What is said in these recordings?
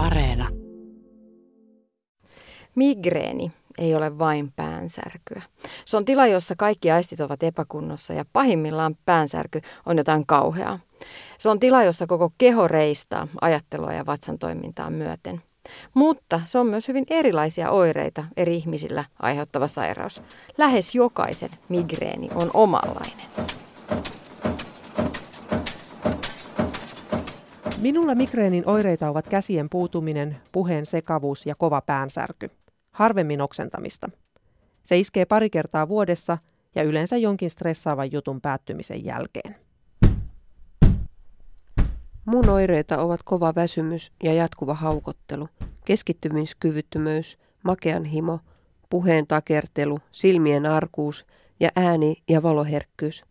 Areena. Migreeni ei ole vain päänsärkyä. Se on tila, jossa kaikki aistit ovat epäkunnossa ja pahimmillaan päänsärky on jotain kauheaa. Se on tila, jossa koko keho reistaa ajattelua ja vatsan toimintaa myöten. Mutta se on myös hyvin erilaisia oireita eri ihmisillä aiheuttava sairaus. Lähes jokaisen migreeni on omanlainen. Minulla migreenin oireita ovat käsien puutuminen, puheen sekavuus ja kova päänsärky. Harvemmin oksentamista. Se iskee pari kertaa vuodessa ja yleensä jonkin stressaavan jutun päättymisen jälkeen. Mun oireita ovat kova väsymys ja jatkuva haukottelu, keskittymiskyvyttömyys, makean himo, puheen takertelu, silmien arkuus ja ääni- ja valoherkkyys.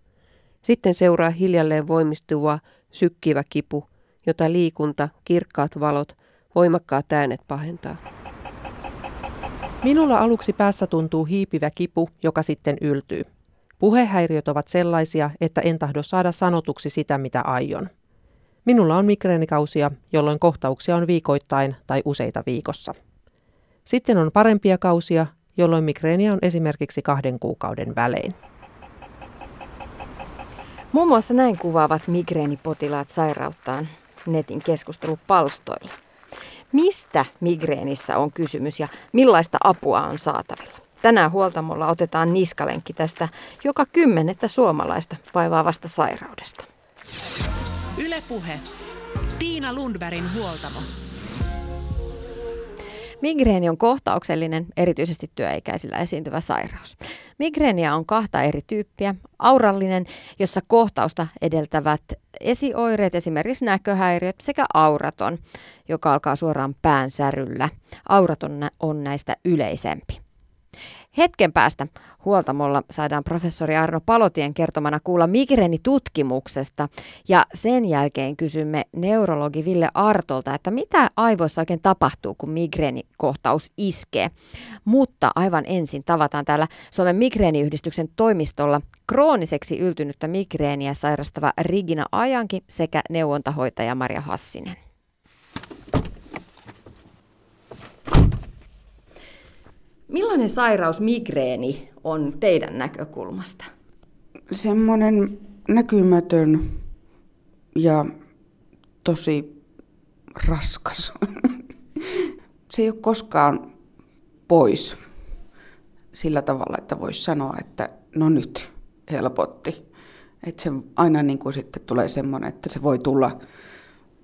Sitten seuraa hiljalleen voimistuva, sykkivä kipu, jota liikunta, kirkkaat valot, voimakkaat äänet pahentaa. Minulla aluksi päässä tuntuu hiipivä kipu, joka sitten yltyy. Puhehäiriöt ovat sellaisia, että en tahdo saada sanotuksi sitä, mitä aion. Minulla on migreenikausia, jolloin kohtauksia on viikoittain tai useita viikossa. Sitten on parempia kausia, jolloin migreeniä on esimerkiksi kahden kuukauden välein. Muun muassa näin kuvaavat migreenipotilaat sairauttaan netin keskustelupalstoilla. Mistä migreenissä on kysymys ja millaista apua on saatavilla? Tänään huoltamolla otetaan niskalenkki tästä joka kymmenettä suomalaista vaivaavasta sairaudesta. Ylepuhe. Tiina Lundbergin huoltamo. Migreeni on kohtauksellinen, erityisesti työikäisillä esiintyvä sairaus. Migreeniä on kahta eri tyyppiä. Aurallinen, jossa kohtausta edeltävät esioireet, esimerkiksi näköhäiriöt, sekä auraton, joka alkaa suoraan päänsäryllä. Auraton on näistä yleisempi. Hetken päästä huoltamolla saadaan professori Arno Palotien kertomana kuulla migreenitutkimuksesta ja sen jälkeen kysymme neurologi Ville Artolta, että mitä aivoissa oikein tapahtuu, kun migreenikohtaus iskee. Mutta aivan ensin tavataan täällä Suomen migreeniyhdistyksen toimistolla krooniseksi yltynyttä migreeniä sairastava Rigina Ajanki sekä neuvontahoitaja Maria Hassinen. Millainen sairaus migreeni on teidän näkökulmasta? Semmoinen näkymätön ja tosi raskas. Se ei ole koskaan pois sillä tavalla, että voisi sanoa, että no nyt helpotti. Että se aina niin kuin sitten tulee semmoinen, että se voi tulla,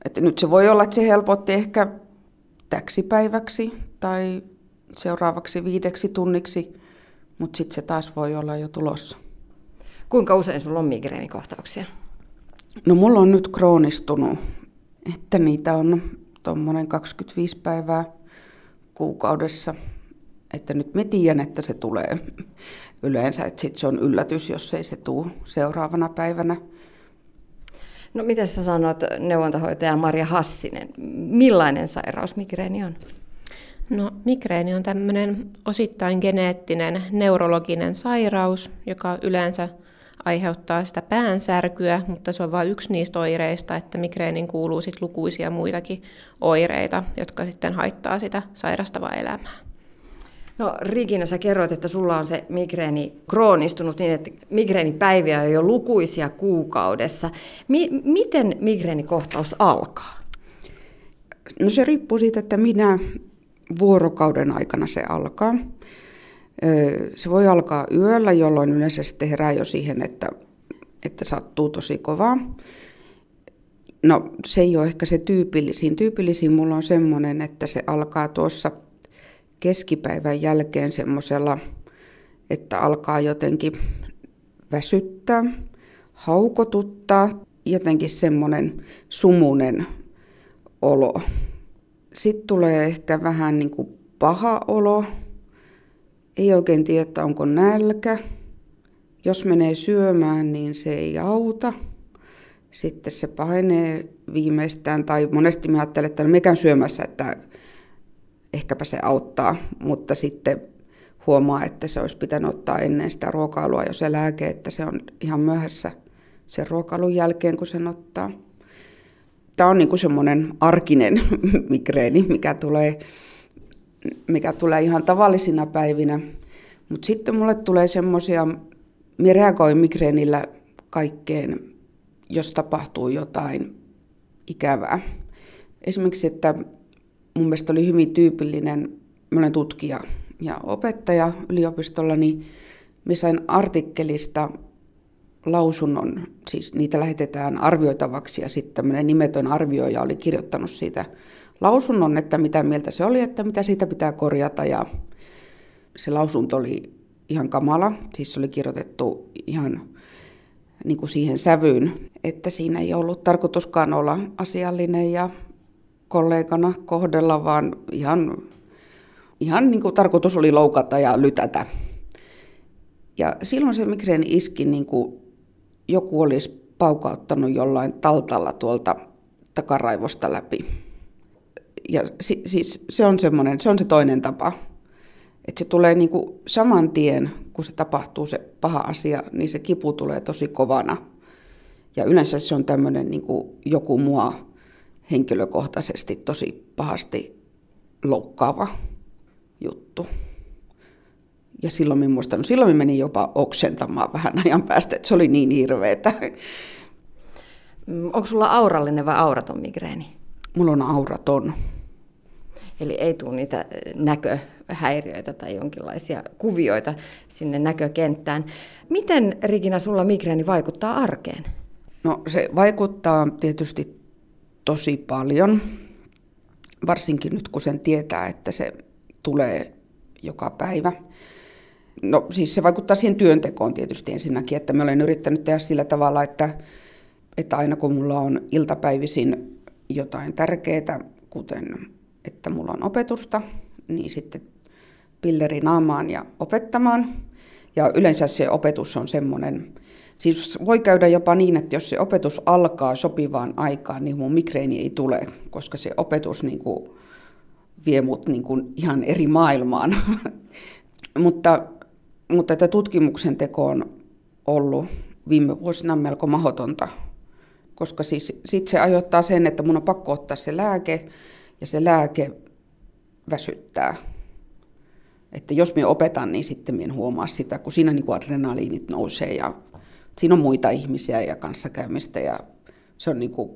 että nyt se voi olla, että se helpotti ehkä täksi päiväksi tai seuraavaksi viideksi tunniksi, mutta sitten se taas voi olla jo tulossa. Kuinka usein sulla on migreenikohtauksia? No mulla on nyt kroonistunut, että niitä on tuommoinen 25 päivää kuukaudessa. Että nyt me tiedän, että se tulee yleensä, että sit se on yllätys, jos ei se tule seuraavana päivänä. No mitä sä sanot, neuvontahoitaja Maria Hassinen, millainen sairaus migreeni on? No, migreeni on tämmöinen osittain geneettinen neurologinen sairaus, joka yleensä aiheuttaa sitä päänsärkyä, mutta se on vain yksi niistä oireista, että migreenin kuuluu sit lukuisia muitakin oireita, jotka sitten haittaa sitä sairastavaa elämää. No Riikina, sä kerroit, että sulla on se migreeni kroonistunut niin, että migreenipäiviä on jo lukuisia kuukaudessa. Mi- miten migreenikohtaus alkaa? No se riippuu siitä, että minä vuorokauden aikana se alkaa. Se voi alkaa yöllä, jolloin yleensä sitten herää jo siihen, että, että sattuu tosi kovaa. No se ei ole ehkä se tyypillisin. Tyypillisin mulla on semmoinen, että se alkaa tuossa keskipäivän jälkeen semmoisella, että alkaa jotenkin väsyttää, haukotuttaa, jotenkin semmoinen sumunen olo sitten tulee ehkä vähän niin kuin paha olo. Ei oikein tiedä, onko nälkä. Jos menee syömään, niin se ei auta. Sitten se pahenee viimeistään, tai monesti mä ajattelen, että no mekään syömässä, että ehkäpä se auttaa, mutta sitten huomaa, että se olisi pitänyt ottaa ennen sitä ruokailua jo se lääke, että se on ihan myöhässä sen ruokailun jälkeen, kun sen ottaa. Tämä on niinku semmoinen arkinen migreeni, mikä tulee, mikä tulee ihan tavallisina päivinä. Mutta sitten mulle tulee semmoisia, minä reagoin migreenillä kaikkeen, jos tapahtuu jotain ikävää. Esimerkiksi, että mun mielestä oli hyvin tyypillinen, mä olen tutkija ja opettaja yliopistolla, niin mä sain artikkelista lausunnon, siis niitä lähetetään arvioitavaksi ja sitten tämmöinen nimetön arvioija oli kirjoittanut siitä lausunnon, että mitä mieltä se oli, että mitä siitä pitää korjata ja se lausunto oli ihan kamala, siis se oli kirjoitettu ihan niin kuin siihen sävyyn, että siinä ei ollut tarkoituskaan olla asiallinen ja kollegana kohdella, vaan ihan, ihan niin kuin tarkoitus oli loukata ja lytätä. Ja silloin se migreeni iski niin kuin joku olisi paukauttanut jollain taltalla tuolta takaraivosta läpi. Ja si, siis se on semmoinen, se on se toinen tapa. Että se tulee niin kuin saman tien, kun se tapahtuu se paha asia, niin se kipu tulee tosi kovana. Ja yleensä se on tämmöinen niin kuin joku mua henkilökohtaisesti tosi pahasti loukkaava juttu. Ja silloin minä muistan, no silloin minä menin jopa oksentamaan vähän ajan päästä, että se oli niin hirveetä. Onko sulla aurallinen vai auraton migreeni? Mulla on auraton. Eli ei tule niitä näköhäiriöitä tai jonkinlaisia kuvioita sinne näkökenttään. Miten, Rikina, sulla migreeni vaikuttaa arkeen? No se vaikuttaa tietysti tosi paljon, varsinkin nyt kun sen tietää, että se tulee joka päivä. No siis se vaikuttaa siihen työntekoon tietysti ensinnäkin, että mä olen yrittänyt tehdä sillä tavalla, että, että aina kun mulla on iltapäivisin jotain tärkeää, kuten että mulla on opetusta, niin sitten pilleri naamaan ja opettamaan. Ja yleensä se opetus on semmoinen, siis voi käydä jopa niin, että jos se opetus alkaa sopivaan aikaan, niin mun migreeni ei tule, koska se opetus niin kuin vie mut niin kuin ihan eri maailmaan. Mutta mutta että tutkimuksen teko on ollut viime vuosina melko mahdotonta, koska siis sit se aiheuttaa sen, että mun on pakko ottaa se lääke, ja se lääke väsyttää. Että jos me opetan, niin sitten minä huomaa sitä, kun siinä niin kuin adrenaliinit nousee ja siinä on muita ihmisiä ja kanssakäymistä ja se on niin kuin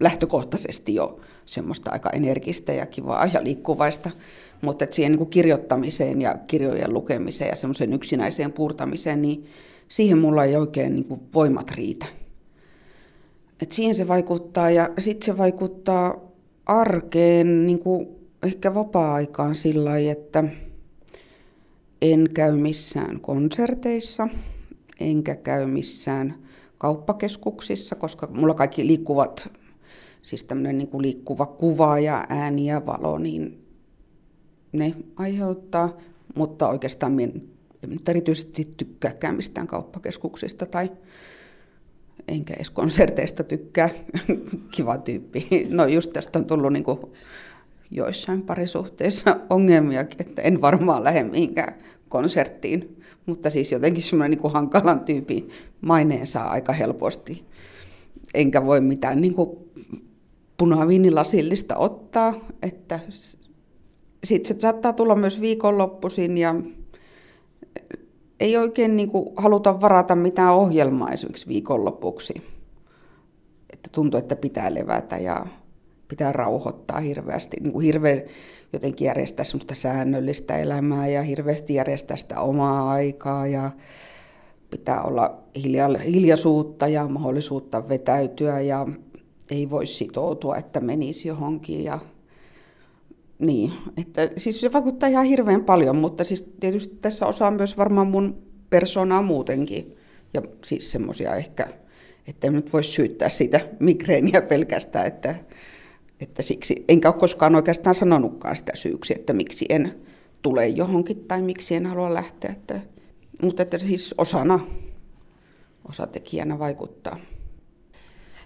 lähtökohtaisesti jo semmoista aika energistä ja kivaa ja liikkuvaista. Mutta siihen niin kirjoittamiseen ja kirjojen lukemiseen ja semmoiseen yksinäiseen puurtamiseen, niin siihen mulla ei oikein niin kuin voimat riitä. Et siihen se vaikuttaa ja sitten se vaikuttaa arkeen niin kuin ehkä vapaa-aikaan sillä lailla, että en käy missään konserteissa, enkä käy missään kauppakeskuksissa, koska mulla kaikki liikkuvat, siis tämmöinen niin kuin liikkuva kuva ja ääni ja valo, niin ne aiheuttaa, mutta oikeastaan minä erityisesti tykkääkään mistään kauppakeskuksista tai enkä edes konserteista tykkää. Kiva tyyppi. No just tästä on tullut niin kuin joissain parisuhteissa ongelmiakin, että en varmaan lähde mihinkään konserttiin. Mutta siis jotenkin semmoinen niin kuin hankalan tyypin maineen saa aika helposti. Enkä voi mitään niin kuin punaviinilasillista ottaa, että sitten se saattaa tulla myös viikonloppuisin ja ei oikein niin kuin haluta varata mitään ohjelmaa esimerkiksi viikonlopuksi. Että tuntuu, että pitää levätä ja pitää rauhoittaa hirveästi, niin kuin hirveän jotenkin järjestää semmoista säännöllistä elämää ja hirveästi järjestää sitä omaa aikaa ja pitää olla hiljaisuutta ja mahdollisuutta vetäytyä ja ei voi sitoutua, että menisi johonkin ja niin, että siis se vaikuttaa ihan hirveän paljon, mutta siis tietysti tässä osaa myös varmaan mun persoonaa muutenkin. Ja siis semmoisia ehkä, että nyt voi syyttää siitä migreeniä pelkästään, että, että siksi, enkä ole koskaan oikeastaan sanonutkaan sitä syyksi, että miksi en tule johonkin tai miksi en halua lähteä. Että, mutta että siis osana, osatekijänä vaikuttaa.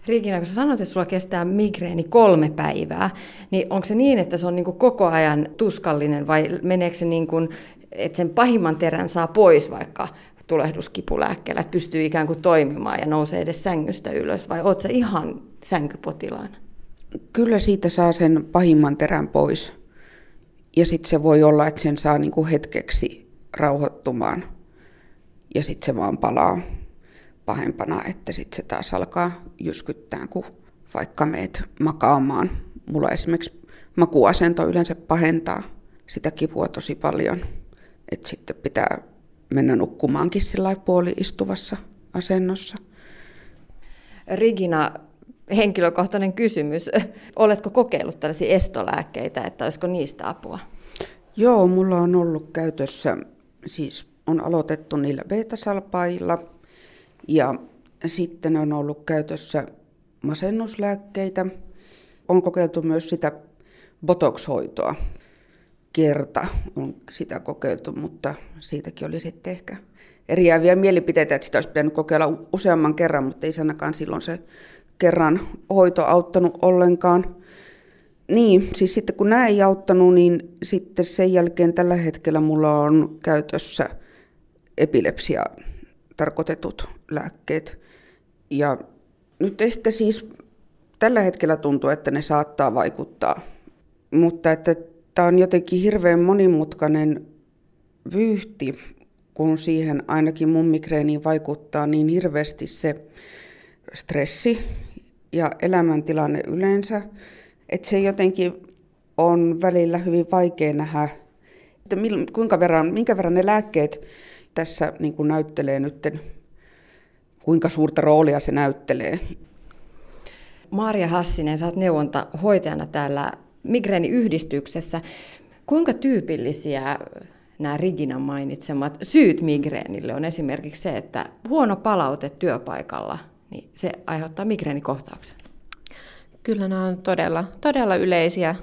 Riikina, kun sä sanoit, että sulla kestää migreeni kolme päivää, niin onko se niin, että se on niin kuin koko ajan tuskallinen vai meneekö se niin kuin, että sen pahimman terän saa pois vaikka tulehduskipulääkkeellä, että pystyy ikään kuin toimimaan ja nousee edes sängystä ylös vai oot sä ihan sänkypotilaana? kyllä siitä saa sen pahimman terän pois. Ja sitten se voi olla, että sen saa niinku hetkeksi rauhoittumaan. Ja sitten se vaan palaa pahempana, että sitten se taas alkaa jyskyttää, kun vaikka meet makaamaan. Mulla esimerkiksi makuasento yleensä pahentaa sitä kipua tosi paljon. Että sitten pitää mennä nukkumaankin sillä puoli istuvassa asennossa. Rigina, henkilökohtainen kysymys. Oletko kokeillut tällaisia estolääkkeitä, että olisiko niistä apua? Joo, mulla on ollut käytössä, siis on aloitettu niillä beta-salpailla ja sitten on ollut käytössä masennuslääkkeitä. On kokeiltu myös sitä botox-hoitoa. Kerta on sitä kokeiltu, mutta siitäkin oli sitten ehkä eriäviä mielipiteitä, että sitä olisi pitänyt kokeilla useamman kerran, mutta ei sanakaan silloin se kerran hoito auttanut ollenkaan. Niin, siis sitten kun nämä ei auttanut, niin sitten sen jälkeen tällä hetkellä mulla on käytössä epilepsia tarkoitetut lääkkeet. Ja nyt ehkä siis tällä hetkellä tuntuu, että ne saattaa vaikuttaa, mutta että tämä on jotenkin hirveän monimutkainen vyyhti, kun siihen ainakin mun migreeniin vaikuttaa niin hirveästi se stressi ja elämäntilanne yleensä, että se jotenkin on välillä hyvin vaikea nähdä, että kuinka verran, minkä verran ne lääkkeet tässä niin kuin näyttelee nyt, kuinka suurta roolia se näyttelee. Maria Hassinen, sä oot neuvontahoitajana täällä migreeniyhdistyksessä. Kuinka tyypillisiä nämä Riginan mainitsemat syyt migreenille on esimerkiksi se, että huono palaute työpaikalla, niin se aiheuttaa migreenikohtauksen? Kyllä nämä on todella, todella yleisiä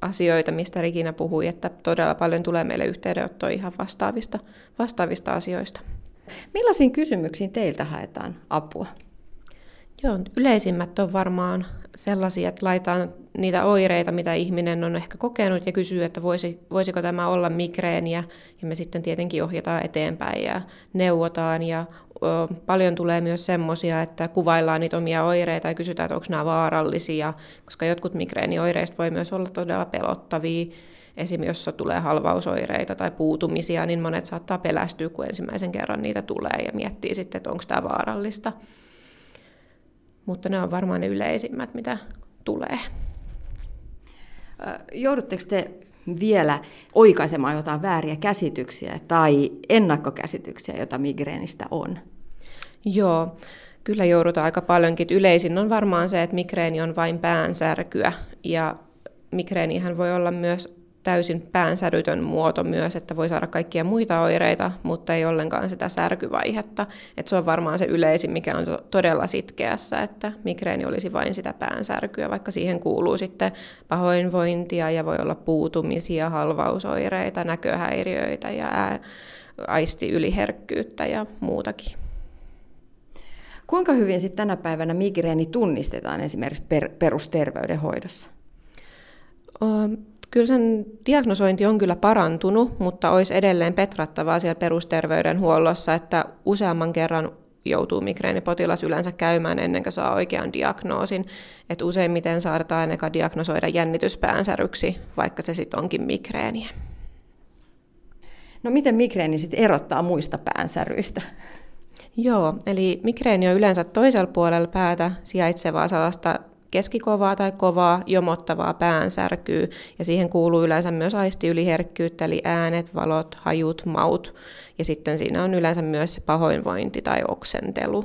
asioita, mistä Regina puhui, että todella paljon tulee meille yhteydenottoa ihan vastaavista, vastaavista asioista. Millaisiin kysymyksiin teiltä haetaan apua? Joo, yleisimmät on varmaan sellaisia, että laitetaan niitä oireita, mitä ihminen on ehkä kokenut ja kysyy, että voisi, voisiko tämä olla migreeniä. Ja me sitten tietenkin ohjataan eteenpäin ja neuvotaan. Ja o, paljon tulee myös semmoisia, että kuvaillaan niitä omia oireita ja kysytään, että onko nämä vaarallisia, koska jotkut migreenioireista voi myös olla todella pelottavia. Esimerkiksi jos tulee halvausoireita tai puutumisia, niin monet saattaa pelästyä, kun ensimmäisen kerran niitä tulee ja miettii sitten, että onko tämä vaarallista. Mutta ne on varmaan ne yleisimmät, mitä tulee. Joudutteko te vielä oikaisemaan jotain vääriä käsityksiä tai ennakkokäsityksiä, joita migreenistä on? Joo, kyllä joudutaan aika paljonkin. Yleisin on varmaan se, että migreeni on vain päänsärkyä ja migreenihän voi olla myös täysin päänsärytön muoto myös, että voi saada kaikkia muita oireita, mutta ei ollenkaan sitä särkyvaihetta. Et se on varmaan se yleisin, mikä on todella sitkeässä, että migreeni olisi vain sitä päänsärkyä, vaikka siihen kuuluu sitten pahoinvointia ja voi olla puutumisia, halvausoireita, näköhäiriöitä ja ää, aistiyliherkkyyttä ja muutakin. Kuinka hyvin sitten tänä päivänä migreeni tunnistetaan esimerkiksi per, perusterveydenhoidossa? Kyllä sen diagnosointi on kyllä parantunut, mutta olisi edelleen petrattavaa siellä perusterveydenhuollossa, että useamman kerran joutuu migreenipotilas yleensä käymään ennen kuin saa oikean diagnoosin. Että useimmiten saadaan eka diagnosoida jännityspäänsäryksi, vaikka se sitten onkin migreeniä. No miten migreeni sitten erottaa muista päänsäryistä? Joo, eli migreeni on yleensä toisella puolella päätä sijaitsevaa sellaista keskikovaa tai kovaa jomottavaa päänsärkyä, ja siihen kuuluu yleensä myös aistiyliherkkyyttä, eli äänet, valot, hajut, maut, ja sitten siinä on yleensä myös pahoinvointi tai oksentelu.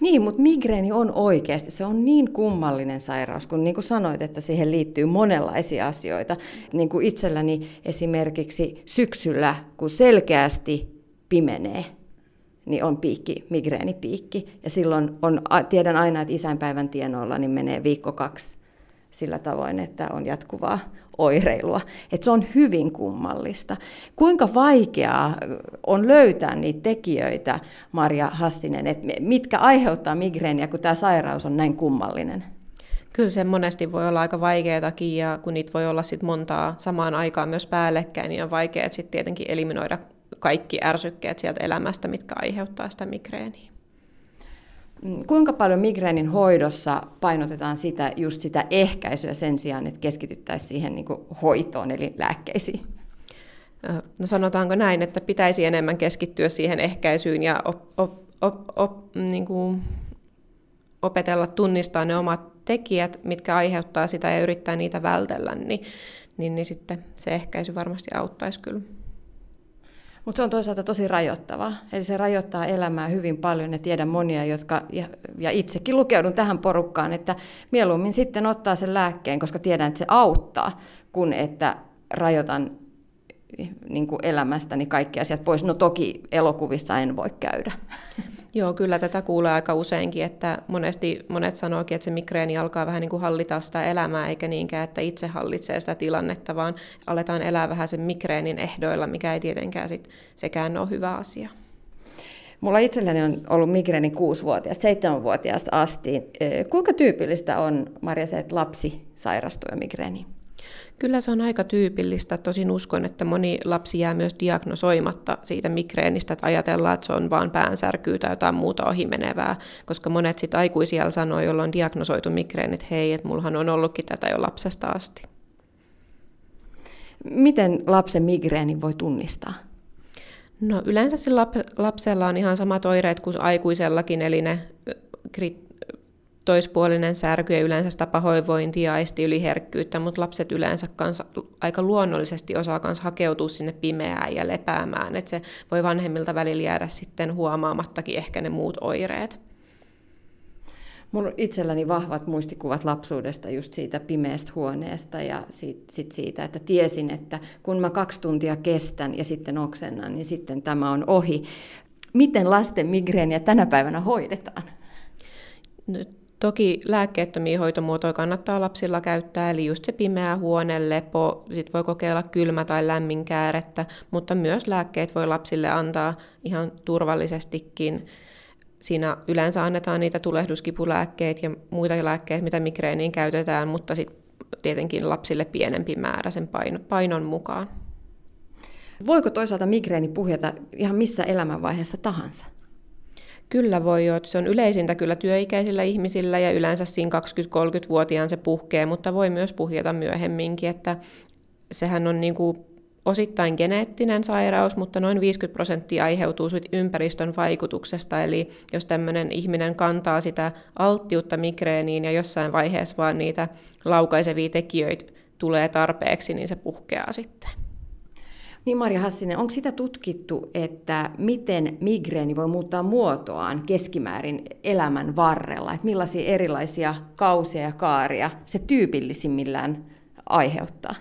Niin, mutta migreeni on oikeasti, se on niin kummallinen sairaus, kun niin kuin sanoit, että siihen liittyy monenlaisia asioita. Niin kuin itselläni esimerkiksi syksyllä, kun selkeästi pimenee, niin on piikki, migreenipiikki. Ja silloin on, tiedän aina, että isänpäivän tienoilla niin menee viikko kaksi sillä tavoin, että on jatkuvaa oireilua. Et se on hyvin kummallista. Kuinka vaikeaa on löytää niitä tekijöitä, Maria Hassinen, että mitkä aiheuttaa migreeniä, kun tämä sairaus on näin kummallinen? Kyllä se monesti voi olla aika vaikeatakin ja kun niitä voi olla sit montaa samaan aikaan myös päällekkäin, niin on vaikea sitten tietenkin eliminoida kaikki ärsykkeet sieltä elämästä, mitkä aiheuttaa sitä migreeniä. Mm, kuinka paljon migreenin hoidossa painotetaan sitä, just sitä ehkäisyä sen sijaan, että keskityttäisiin siihen niin kuin hoitoon eli lääkkeisiin? No sanotaanko näin, että pitäisi enemmän keskittyä siihen ehkäisyyn ja op, op, op, op, niin kuin opetella tunnistaa ne omat tekijät, mitkä aiheuttaa sitä ja yrittää niitä vältellä, niin, niin, niin sitten se ehkäisy varmasti auttaisi kyllä. Mutta se on toisaalta tosi rajoittavaa. Eli se rajoittaa elämää hyvin paljon ja tiedän monia, jotka, ja, ja itsekin lukeudun tähän porukkaan, että mieluummin sitten ottaa sen lääkkeen, koska tiedän, että se auttaa, kun että rajoitan niin kuin elämästäni kaikki asiat pois. No toki elokuvissa en voi käydä. Joo, kyllä tätä kuulee aika useinkin, että monesti monet sanookin, että se migreeni alkaa vähän niin kuin hallita sitä elämää, eikä niinkään, että itse hallitsee sitä tilannetta, vaan aletaan elää vähän sen migreenin ehdoilla, mikä ei tietenkään sit sekään ole hyvä asia. Mulla itselläni on ollut migreeni 6-vuotiaasta, 7-vuotiaasta asti. Kuinka tyypillistä on, Marja, se, että lapsi sairastuu migreeniin? Kyllä se on aika tyypillistä. Tosin uskon, että moni lapsi jää myös diagnosoimatta siitä migreenistä, että ajatellaan, että se on vain päänsärkyä tai jotain muuta ohimenevää, koska monet sitten aikuisia sanoo, joilla on diagnosoitu migreeni, että hei, että mullahan on ollutkin tätä jo lapsesta asti. Miten lapsen migreeni voi tunnistaa? No yleensä sillä lapsella on ihan samat oireet kuin aikuisellakin, eli ne toispuolinen särky ja yleensä sitä pahoinvointia, aisti yliherkkyyttä, mutta lapset yleensä kanssa aika luonnollisesti osaa myös hakeutua sinne pimeään ja lepäämään, että se voi vanhemmilta välillä jäädä sitten huomaamattakin ehkä ne muut oireet. Mun itselläni vahvat muistikuvat lapsuudesta just siitä pimeästä huoneesta ja sit, sit siitä, että tiesin, että kun mä kaksi tuntia kestän ja sitten oksennan, niin sitten tämä on ohi. Miten lasten migreeniä tänä päivänä hoidetaan? Nyt Toki lääkkeettömiä hoitomuotoja kannattaa lapsilla käyttää, eli just se pimeä huone, lepo, sit voi kokeilla kylmä tai lämmin käärettä, mutta myös lääkkeet voi lapsille antaa ihan turvallisestikin. Siinä yleensä annetaan niitä tulehduskipulääkkeitä ja muita lääkkeitä, mitä migreeniin käytetään, mutta sitten tietenkin lapsille pienempi määrä sen painon mukaan. Voiko toisaalta migreeni puhjeta ihan missä elämänvaiheessa tahansa? Kyllä voi jo. Se on yleisintä kyllä työikäisillä ihmisillä ja yleensä siinä 20-30-vuotiaan se puhkee, mutta voi myös puhjeta myöhemminkin, että sehän on niin kuin osittain geneettinen sairaus, mutta noin 50 prosenttia aiheutuu ympäristön vaikutuksesta. Eli jos tämmöinen ihminen kantaa sitä alttiutta migreeniin ja jossain vaiheessa vaan niitä laukaisevia tekijöitä tulee tarpeeksi, niin se puhkeaa sitten. Niin Marja Hassinen, onko sitä tutkittu, että miten migreeni voi muuttaa muotoaan keskimäärin elämän varrella? Että millaisia erilaisia kausia ja kaaria se tyypillisimmillään aiheuttaa?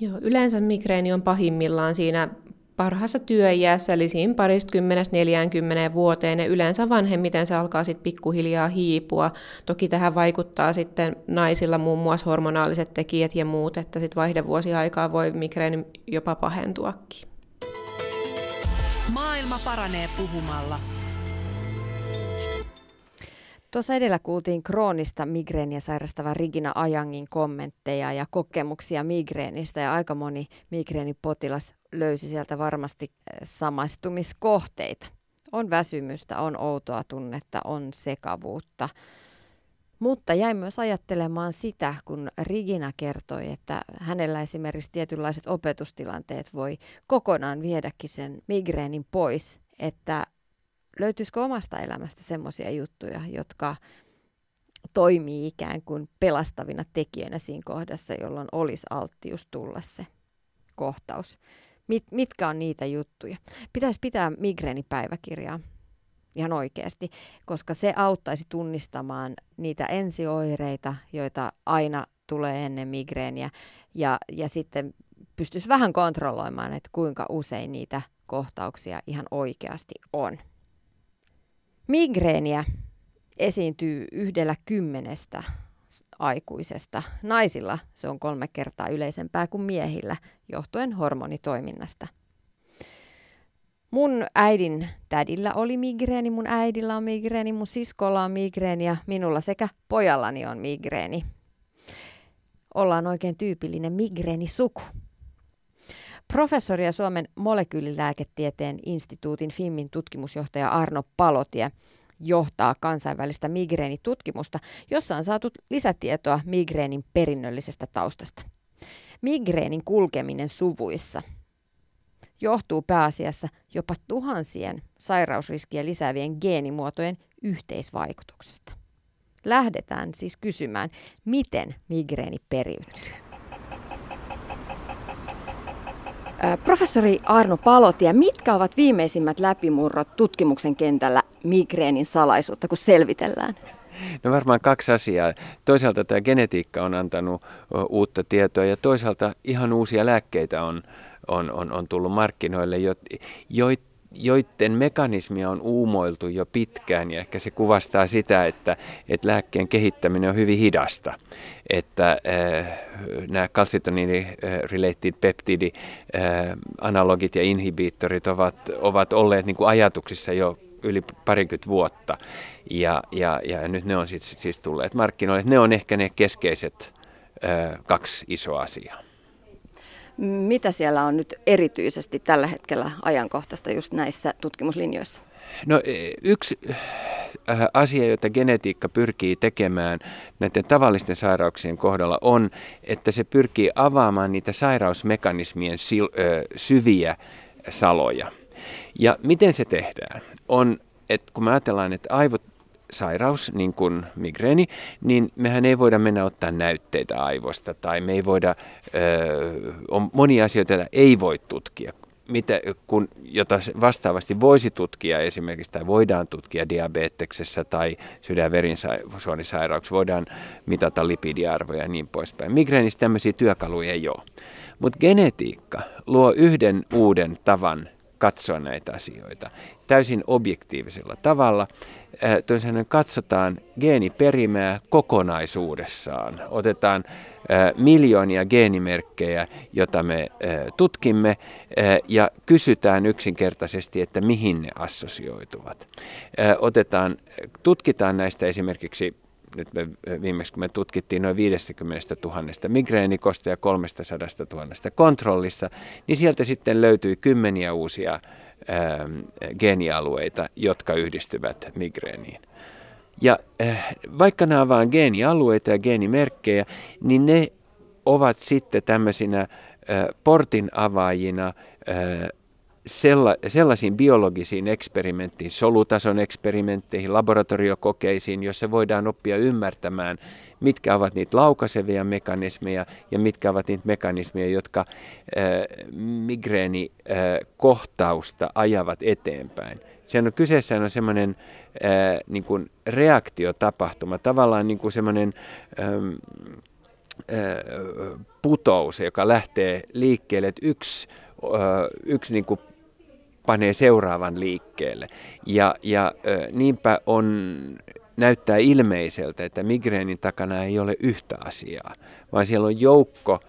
Joo, yleensä migreeni on pahimmillaan siinä parhaassa työiässä, eli siinä parista kymmenestä 40 vuoteen, ja yleensä vanhemmiten se alkaa sitten pikkuhiljaa hiipua. Toki tähän vaikuttaa sitten naisilla muun muassa hormonaaliset tekijät ja muut, että sitten vaihdevuosiaikaa voi migreeni jopa pahentuakin. Maailma paranee puhumalla. Tuossa edellä kuultiin kroonista migreeniä sairastava Rigina Ajangin kommentteja ja kokemuksia migreenistä ja aika moni migreenipotilas löysi sieltä varmasti eh, samaistumiskohteita. On väsymystä, on outoa tunnetta, on sekavuutta. Mutta jäin myös ajattelemaan sitä, kun Rigina kertoi, että hänellä esimerkiksi tietynlaiset opetustilanteet voi kokonaan viedäkin sen migreenin pois, että löytyisikö omasta elämästä semmoisia juttuja, jotka toimii ikään kuin pelastavina tekijöinä siinä kohdassa, jolloin olisi alttius tulla se kohtaus. Mit, mitkä on niitä juttuja? Pitäisi pitää migreenipäiväkirjaa ihan oikeasti, koska se auttaisi tunnistamaan niitä ensioireita, joita aina tulee ennen migreeniä, ja, ja sitten pystyisi vähän kontrolloimaan, että kuinka usein niitä kohtauksia ihan oikeasti on. Migreeniä esiintyy yhdellä kymmenestä aikuisesta. Naisilla se on kolme kertaa yleisempää kuin miehillä, johtuen hormonitoiminnasta. Mun äidin tädillä oli migreeni, mun äidillä on migreeni, mun siskolla on migreeni ja minulla sekä pojallani on migreeni. Ollaan oikein tyypillinen migreenisuku. Professori ja Suomen molekyylilääketieteen instituutin FIMMin tutkimusjohtaja Arno Palotie johtaa kansainvälistä migreenitutkimusta, jossa on saatu lisätietoa migreenin perinnöllisestä taustasta. Migreenin kulkeminen suvuissa johtuu pääasiassa jopa tuhansien sairausriskiä lisäävien geenimuotojen yhteisvaikutuksesta. Lähdetään siis kysymään, miten migreeni periytyy. Professori Arno Palotia, mitkä ovat viimeisimmät läpimurrot tutkimuksen kentällä migreenin salaisuutta, kun selvitellään? No varmaan kaksi asiaa. Toisaalta tämä genetiikka on antanut uutta tietoa ja toisaalta ihan uusia lääkkeitä on, on, on, on tullut markkinoille, joita joiden mekanismia on uumoiltu jo pitkään ja ehkä se kuvastaa sitä, että, että lääkkeen kehittäminen on hyvin hidasta. Että äh, nämä kalsitoniini-related peptidi äh, analogit ja inhibiittorit ovat, ovat olleet niin kuin ajatuksissa jo yli parikymmentä vuotta ja, ja, ja nyt ne on siis, siis tulleet markkinoille. Ne on ehkä ne keskeiset äh, kaksi isoa asiaa. Mitä siellä on nyt erityisesti tällä hetkellä ajankohtaista just näissä tutkimuslinjoissa? No e, yksi äh, asia, jota genetiikka pyrkii tekemään näiden tavallisten sairauksien kohdalla on, että se pyrkii avaamaan niitä sairausmekanismien syviä saloja. Ja miten se tehdään? On, että kun me ajatellaan, että aivot sairaus, niin kuin migreeni, niin mehän ei voida mennä ottaa näytteitä aivosta tai me ei voida, ö, on monia asioita, joita ei voi tutkia, mitä, kun, jota vastaavasti voisi tutkia esimerkiksi tai voidaan tutkia diabeteksessä tai sydänverinsuonisairauksessa, voidaan mitata lipidiarvoja ja niin poispäin. Migreenissä tämmöisiä työkaluja ei ole. Mutta genetiikka luo yhden uuden tavan katsoa näitä asioita täysin objektiivisella tavalla äh, katsotaan geeniperimää kokonaisuudessaan. Otetaan äh, miljoonia geenimerkkejä, joita me äh, tutkimme, ja kysytään yksinkertaisesti, että mihin ne assosioituvat. Otetaan, tutkitaan näistä esimerkiksi nyt me viimeksi kun me tutkittiin noin 50 000 migreenikosta ja 300 000 kontrollissa, niin sieltä sitten löytyi kymmeniä uusia Ähm, geenialueita, jotka yhdistyvät migreeniin. Ja äh, vaikka nämä ovat vain geenialueita ja geenimerkkejä, niin ne ovat sitten tämmöisinä äh, portin avaajina äh, sellaisiin biologisiin eksperimentteihin, solutason eksperimentteihin, laboratoriokokeisiin, joissa voidaan oppia ymmärtämään mitkä ovat niitä laukaisevia mekanismeja ja mitkä ovat niitä mekanismeja, jotka äh, migreenikohtausta ajavat eteenpäin. Sen on kyseessä on semmoinen äh, niin kuin reaktiotapahtuma, tavallaan niin kuin semmoinen ähm, äh, putous, joka lähtee liikkeelle, että yksi, äh, yksi niin kuin panee seuraavan liikkeelle. Ja, ja niinpä on näyttää ilmeiseltä, että migreenin takana ei ole yhtä asiaa, vaan siellä on joukko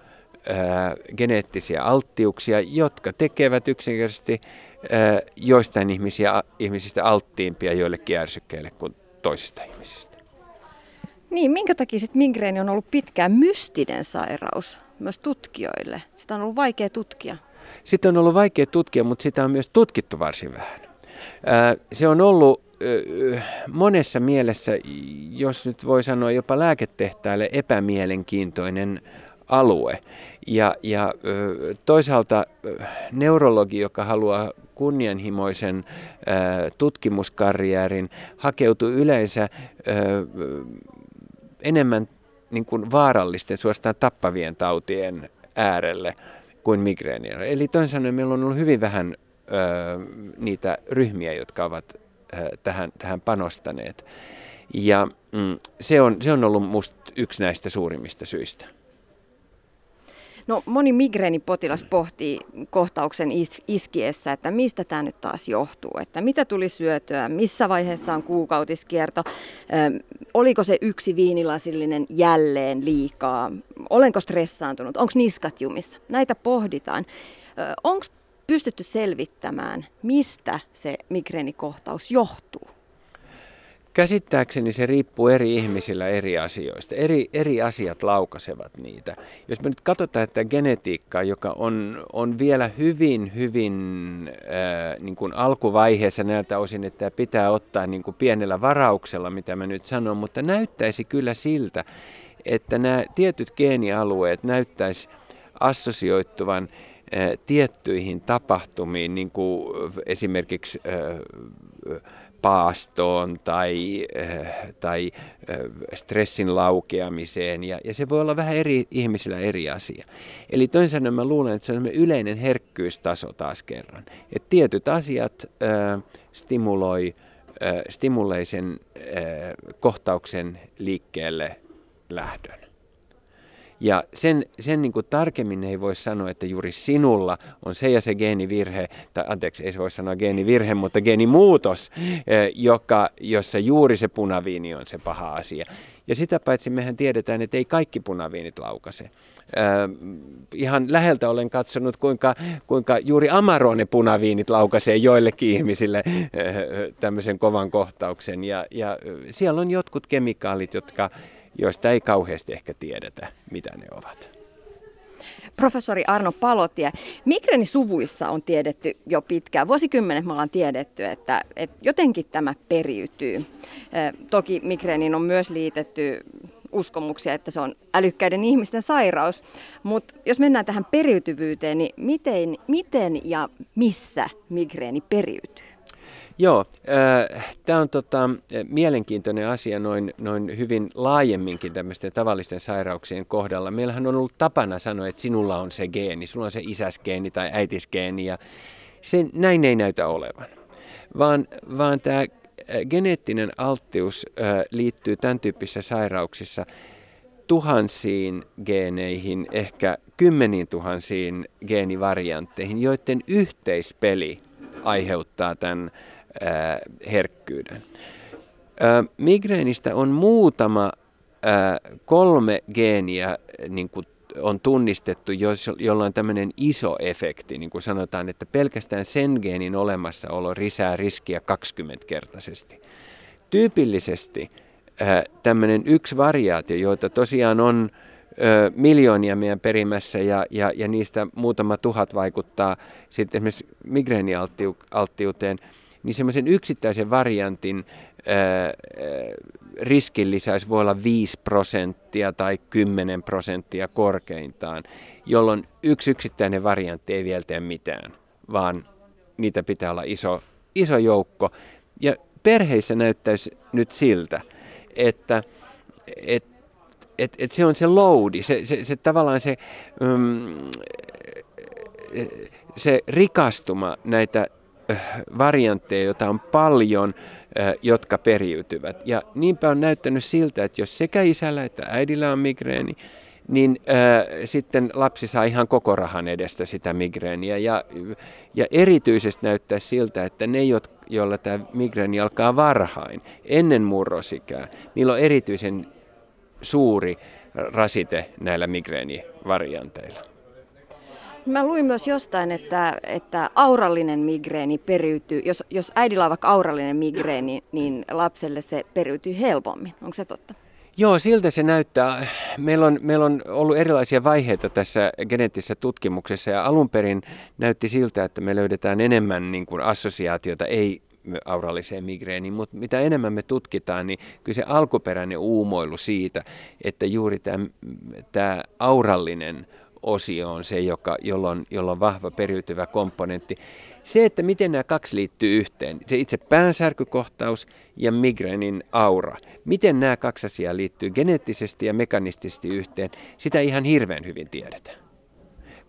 ää, geneettisiä alttiuksia, jotka tekevät yksinkertaisesti ää, joistain ihmisiä, ihmisistä alttiimpia joillekin ärsykkeille kuin toisista ihmisistä. Niin, minkä takia sitten migreeni on ollut pitkään mystinen sairaus myös tutkijoille? Sitä on ollut vaikea tutkia. Sitä on ollut vaikea tutkia, mutta sitä on myös tutkittu varsin vähän. Se on ollut monessa mielessä, jos nyt voi sanoa jopa lääketehtaille epämielenkiintoinen alue. Ja, ja toisaalta neurologi, joka haluaa kunnianhimoisen tutkimuskarjäärin, hakeutuu yleensä enemmän niin kuin vaarallisten, suorastaan tappavien tautien äärelle kuin migreeniä. Eli toisin sanoen meillä on ollut hyvin vähän niitä ryhmiä, jotka ovat tähän, tähän panostaneet. Ja mm, se, on, se on ollut minusta yksi näistä suurimmista syistä. No, moni migreenipotilas pohtii kohtauksen is- iskiessä, että mistä tämä nyt taas johtuu, että mitä tuli syötyä, missä vaiheessa on kuukautiskierto, ö, oliko se yksi viinilasillinen jälleen liikaa, olenko stressaantunut, onko niskat jumissa. Näitä pohditaan. Onko pystytty selvittämään, mistä se migreenikohtaus johtuu? Käsittääkseni se riippuu eri ihmisillä eri asioista. Eri, eri asiat laukasevat niitä. Jos me nyt katsotaan että genetiikkaa, joka on, on vielä hyvin, hyvin äh, niin kuin alkuvaiheessa näiltä osin, että pitää ottaa niin kuin pienellä varauksella, mitä mä nyt sanon, mutta näyttäisi kyllä siltä, että nämä tietyt geenialueet näyttäisi assosioituvan äh, tiettyihin tapahtumiin, niin kuin esimerkiksi äh, paastoon tai, äh, tai äh, stressin laukeamiseen ja, ja se voi olla vähän eri ihmisillä eri asia. Eli toisin sanoen mä luulen, että se on yleinen herkkyystaso taas kerran. Että tietyt asiat äh, stimuloi, äh, stimuloi sen äh, kohtauksen liikkeelle lähdön. Ja sen, sen niin kuin tarkemmin ei voi sanoa, että juuri sinulla on se ja se geenivirhe, tai anteeksi, ei se voi sanoa geenivirhe, mutta geenimuutos, eh, joka, jossa juuri se punaviini on se paha asia. Ja sitä paitsi mehän tiedetään, että ei kaikki punaviinit laukase. Äh, ihan läheltä olen katsonut, kuinka, kuinka juuri Amarone punaviinit laukaisee joillekin ihmisille äh, tämmöisen kovan kohtauksen. Ja, ja siellä on jotkut kemikaalit, jotka joista ei kauheasti ehkä tiedetä, mitä ne ovat. Professori Arno Palotie, migreenisuvuissa on tiedetty jo pitkään, vuosikymmenet me ollaan tiedetty, että, että jotenkin tämä periytyy. Toki migreenin on myös liitetty uskomuksia, että se on älykkäiden ihmisten sairaus. Mutta jos mennään tähän periytyvyyteen, niin miten, miten ja missä migreeni periytyy? Joo, äh, tämä on tota, mielenkiintoinen asia noin, noin hyvin laajemminkin tämmöisten tavallisten sairauksien kohdalla. Meillähän on ollut tapana sanoa, että sinulla on se geeni, sulla on se isäsgeeni tai äitisgeeni ja se, näin ei näytä olevan. Vaan, vaan tämä geneettinen alttius äh, liittyy tämän tyyppisissä sairauksissa tuhansiin geeneihin, ehkä kymmeniin tuhansiin geenivariantteihin, joiden yhteispeli aiheuttaa tämän ää, herkkyyden. Ää, migreenistä on muutama ää, kolme geeniä niin kuin on tunnistettu, jolla on tämmöinen iso efekti, niin kuin sanotaan, että pelkästään sen geenin olemassaolo lisää riskiä 20-kertaisesti. Tyypillisesti tämmöinen yksi variaatio, joita tosiaan on miljoonia meidän perimässä ja, ja, ja niistä muutama tuhat vaikuttaa sitten esimerkiksi migreenialttiuteen, niin semmoisen yksittäisen variantin riskin lisäys voi olla 5 prosenttia tai 10 prosenttia korkeintaan, jolloin yksi yksittäinen variantti ei vielä tee mitään, vaan niitä pitää olla iso, iso joukko. Ja perheissä näyttäisi nyt siltä, että et, et, et se on se loadi, se, se, se tavallaan se, um, se rikastuma näitä variantteja, joita on paljon, jotka periytyvät. Ja niinpä on näyttänyt siltä, että jos sekä isällä että äidillä on migreeni, niin äh, sitten lapsi saa ihan koko rahan edestä sitä migreeniä. Ja, ja erityisesti näyttää siltä, että ne, joilla tämä migreeni alkaa varhain, ennen murrosikää, niillä on erityisen suuri rasite näillä migreenivarianteilla. Mä luin myös jostain, että, että aurallinen migreeni periytyy, jos, jos äidillä on vaikka aurallinen migreeni, niin lapselle se periytyy helpommin. Onko se totta? Joo, siltä se näyttää. Meillä on, meillä on ollut erilaisia vaiheita tässä geneettisessä tutkimuksessa ja alun perin näytti siltä, että me löydetään enemmän niin kuin assosiaatiota ei auralliseen migreeniin, mutta mitä enemmän me tutkitaan, niin kyllä se alkuperäinen uumoilu siitä, että juuri tämä, tämä aurallinen osio on se, joka, jolla, on, jolla on vahva periytyvä komponentti. Se, että miten nämä kaksi liittyy yhteen, se itse päänsärkykohtaus ja migreenin aura, miten nämä kaksi asiaa liittyy geneettisesti ja mekanistisesti yhteen, sitä ihan hirveän hyvin tiedetään.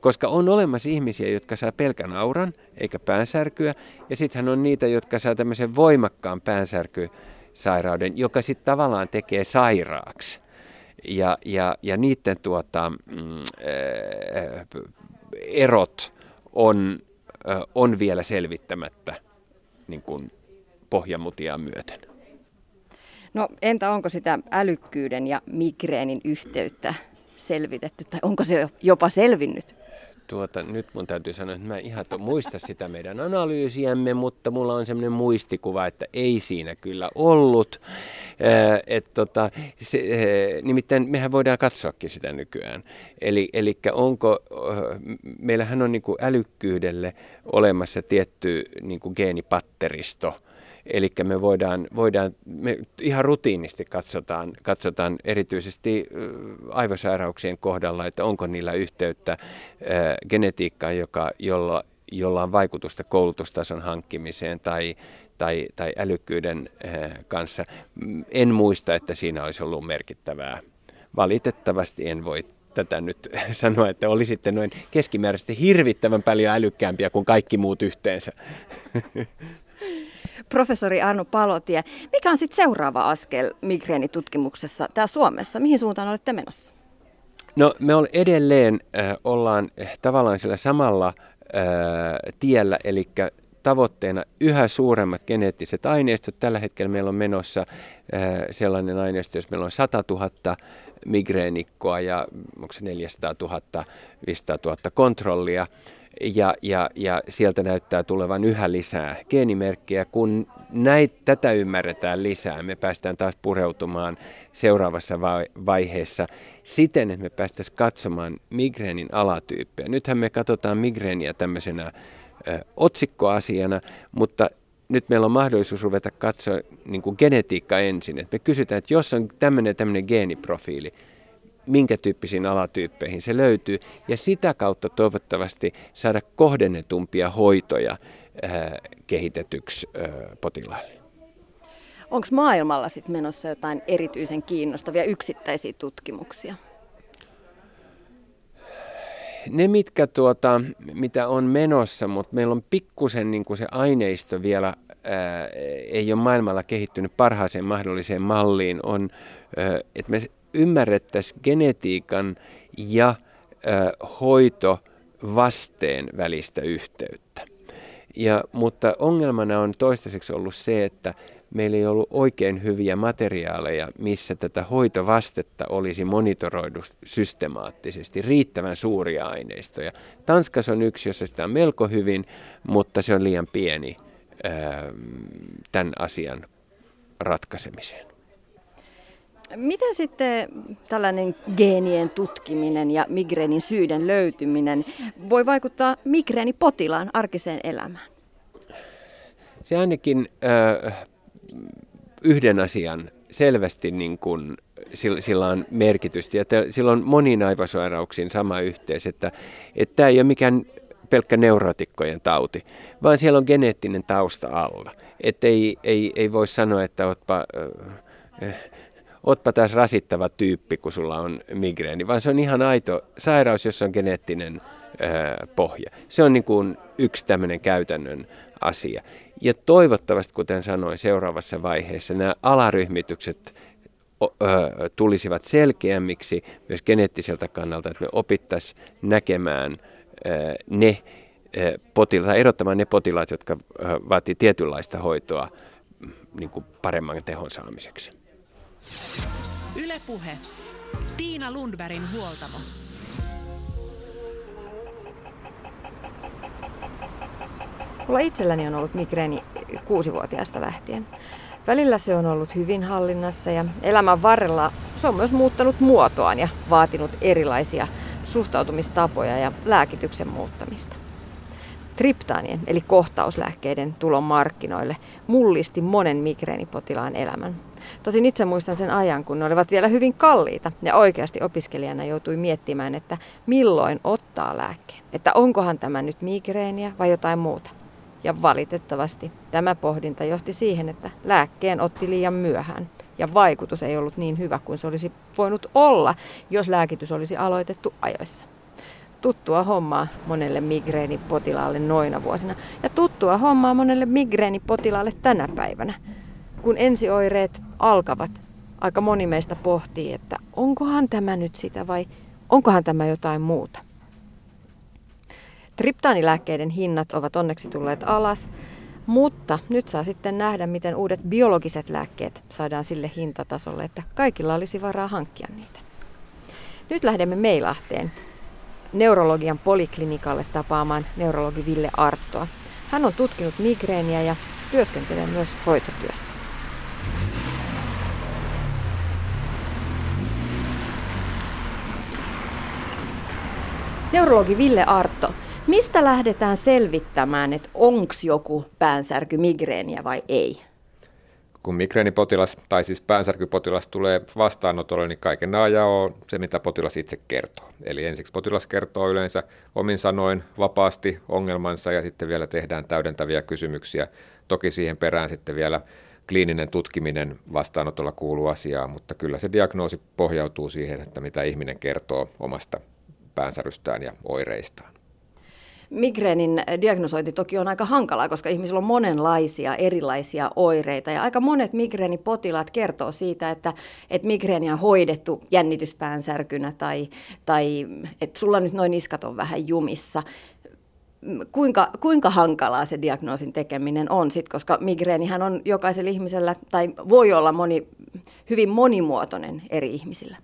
Koska on olemassa ihmisiä, jotka saa pelkän auran eikä päänsärkyä, ja sittenhän on niitä, jotka saa tämmöisen voimakkaan päänsärkysairauden, joka sitten tavallaan tekee sairaaksi ja, ja, ja niiden tuota, mm, äh, erot on, äh, on vielä selvittämättä niin kuin pohjamutia myöten. No entä onko sitä älykkyyden ja migreenin yhteyttä selvitetty tai onko se jopa selvinnyt? Tuota, nyt mun täytyy sanoa, että mä ihan to, muista sitä meidän analyysiämme, mutta mulla on semmoinen muistikuva, että ei siinä kyllä ollut. Ää, et, tota, se, ää, nimittäin mehän voidaan katsoakin sitä nykyään. Eli, eli onko, meillähän on niin älykkyydelle olemassa tietty niin geenipatteristo – Eli me voidaan, voidaan me ihan rutiinisti katsotaan, katsotaan erityisesti aivosairauksien kohdalla, että onko niillä yhteyttä genetiikkaan, joka, jolla, jolla on vaikutusta koulutustason hankkimiseen tai, tai, tai älykkyyden kanssa. En muista, että siinä olisi ollut merkittävää. Valitettavasti en voi tätä nyt sanoa, että olisitte noin keskimääräisesti hirvittävän paljon älykkäämpiä kuin kaikki muut yhteensä. Professori Arno Palotie, mikä on sitten seuraava askel migreenitutkimuksessa täällä Suomessa? Mihin suuntaan olette menossa? No me on edelleen äh, ollaan äh, tavallaan sillä samalla äh, tiellä, eli tavoitteena yhä suuremmat geneettiset aineistot. Tällä hetkellä meillä on menossa äh, sellainen aineisto, jos meillä on 100 000 migreenikkoa ja onko se 400 000, 500 000 kontrollia ja, ja, ja sieltä näyttää tulevan yhä lisää geenimerkkejä. Kun näitä, tätä ymmärretään lisää, me päästään taas pureutumaan seuraavassa vaiheessa siten, että me päästäisiin katsomaan migreenin alatyyppejä. Nythän me katsotaan migreeniä tämmöisenä ö, otsikkoasiana, mutta nyt meillä on mahdollisuus ruveta katsoa niin genetiikka ensin. Et me kysytään, että jos on tämmöinen tämmöinen geeniprofiili, minkä tyyppisiin alatyyppeihin se löytyy, ja sitä kautta toivottavasti saada kohdennetumpia hoitoja ää, kehitetyksi ää, potilaille. Onko maailmalla sit menossa jotain erityisen kiinnostavia yksittäisiä tutkimuksia? Ne, mitkä tuota, mitä on menossa, mutta meillä on pikkusen niin se aineisto vielä ää, ei ole maailmalla kehittynyt parhaaseen mahdolliseen malliin, on, ää, että me ymmärrettäisiin genetiikan ja hoitovasteen välistä yhteyttä. Ja, mutta ongelmana on toistaiseksi ollut se, että meillä ei ollut oikein hyviä materiaaleja, missä tätä hoitovastetta olisi monitoroidu systemaattisesti, riittävän suuria aineistoja. Tanskassa on yksi, jossa sitä on melko hyvin, mutta se on liian pieni tämän asian ratkaisemiseen. Miten sitten tällainen geenien tutkiminen ja migreenin syiden löytyminen voi vaikuttaa migreenipotilaan arkiseen elämään? Se ainakin äh, yhden asian selvästi niin kuin, sillä, on merkitystä ja sillä on moniin aivosairauksiin sama yhteys, että, että tämä ei ole mikään pelkkä neurotikkojen tauti, vaan siellä on geneettinen tausta alla. Että ei, ei, ei voi sanoa, että otpa, äh, otpa taas rasittava tyyppi, kun sulla on migreeni, vaan se on ihan aito sairaus, jossa on geneettinen ää, pohja. Se on niin kuin yksi tämmöinen käytännön asia. Ja toivottavasti, kuten sanoin, seuraavassa vaiheessa nämä alaryhmitykset tulisivat selkeämmiksi myös geneettiseltä kannalta, että me opittaisiin näkemään ne potilaat, erottamaan ne potilaat, jotka vaatii tietynlaista hoitoa niin kuin paremman tehon saamiseksi. Ylepuhe. Tiina Lundbergin huoltamo. Mulla itselläni on ollut migreeni kuusivuotiaasta lähtien. Välillä se on ollut hyvin hallinnassa ja elämän varrella se on myös muuttanut muotoaan ja vaatinut erilaisia suhtautumistapoja ja lääkityksen muuttamista. Triptaanien eli kohtauslääkkeiden tulon markkinoille mullisti monen migreenipotilaan elämän Tosin itse muistan sen ajan, kun ne olivat vielä hyvin kalliita ja oikeasti opiskelijana joutui miettimään, että milloin ottaa lääkkeen. Että onkohan tämä nyt migreeniä vai jotain muuta. Ja valitettavasti tämä pohdinta johti siihen, että lääkkeen otti liian myöhään ja vaikutus ei ollut niin hyvä kuin se olisi voinut olla, jos lääkitys olisi aloitettu ajoissa. Tuttua hommaa monelle migreenipotilaalle noina vuosina ja tuttua hommaa monelle migreenipotilaalle tänä päivänä kun ensioireet alkavat, aika moni meistä pohtii, että onkohan tämä nyt sitä vai onkohan tämä jotain muuta. Triptaanilääkkeiden hinnat ovat onneksi tulleet alas, mutta nyt saa sitten nähdä, miten uudet biologiset lääkkeet saadaan sille hintatasolle, että kaikilla olisi varaa hankkia niitä. Nyt lähdemme Meilahteen neurologian poliklinikalle tapaamaan neurologi Ville Arttoa. Hän on tutkinut migreeniä ja työskentelee myös hoitotyössä. Neurologi Ville Artto, mistä lähdetään selvittämään, että onko joku päänsärky migreeniä vai ei? kun migreenipotilas tai siis päänsärkypotilas tulee vastaanotolle, niin kaiken ajan on se, mitä potilas itse kertoo. Eli ensiksi potilas kertoo yleensä omin sanoin vapaasti ongelmansa ja sitten vielä tehdään täydentäviä kysymyksiä. Toki siihen perään sitten vielä kliininen tutkiminen vastaanotolla kuuluu asiaan, mutta kyllä se diagnoosi pohjautuu siihen, että mitä ihminen kertoo omasta päänsärystään ja oireistaan. Migreenin diagnosointi toki on aika hankalaa, koska ihmisillä on monenlaisia erilaisia oireita. Ja aika monet migreenipotilaat kertoo siitä, että, että migreeni on hoidettu jännityspäänsärkynä tai, tai että sulla nyt noin niskat on vähän jumissa kuinka, kuinka hankalaa se diagnoosin tekeminen on sit, koska migreenihän on jokaisella ihmisellä, tai voi olla moni, hyvin monimuotoinen eri ihmisillä.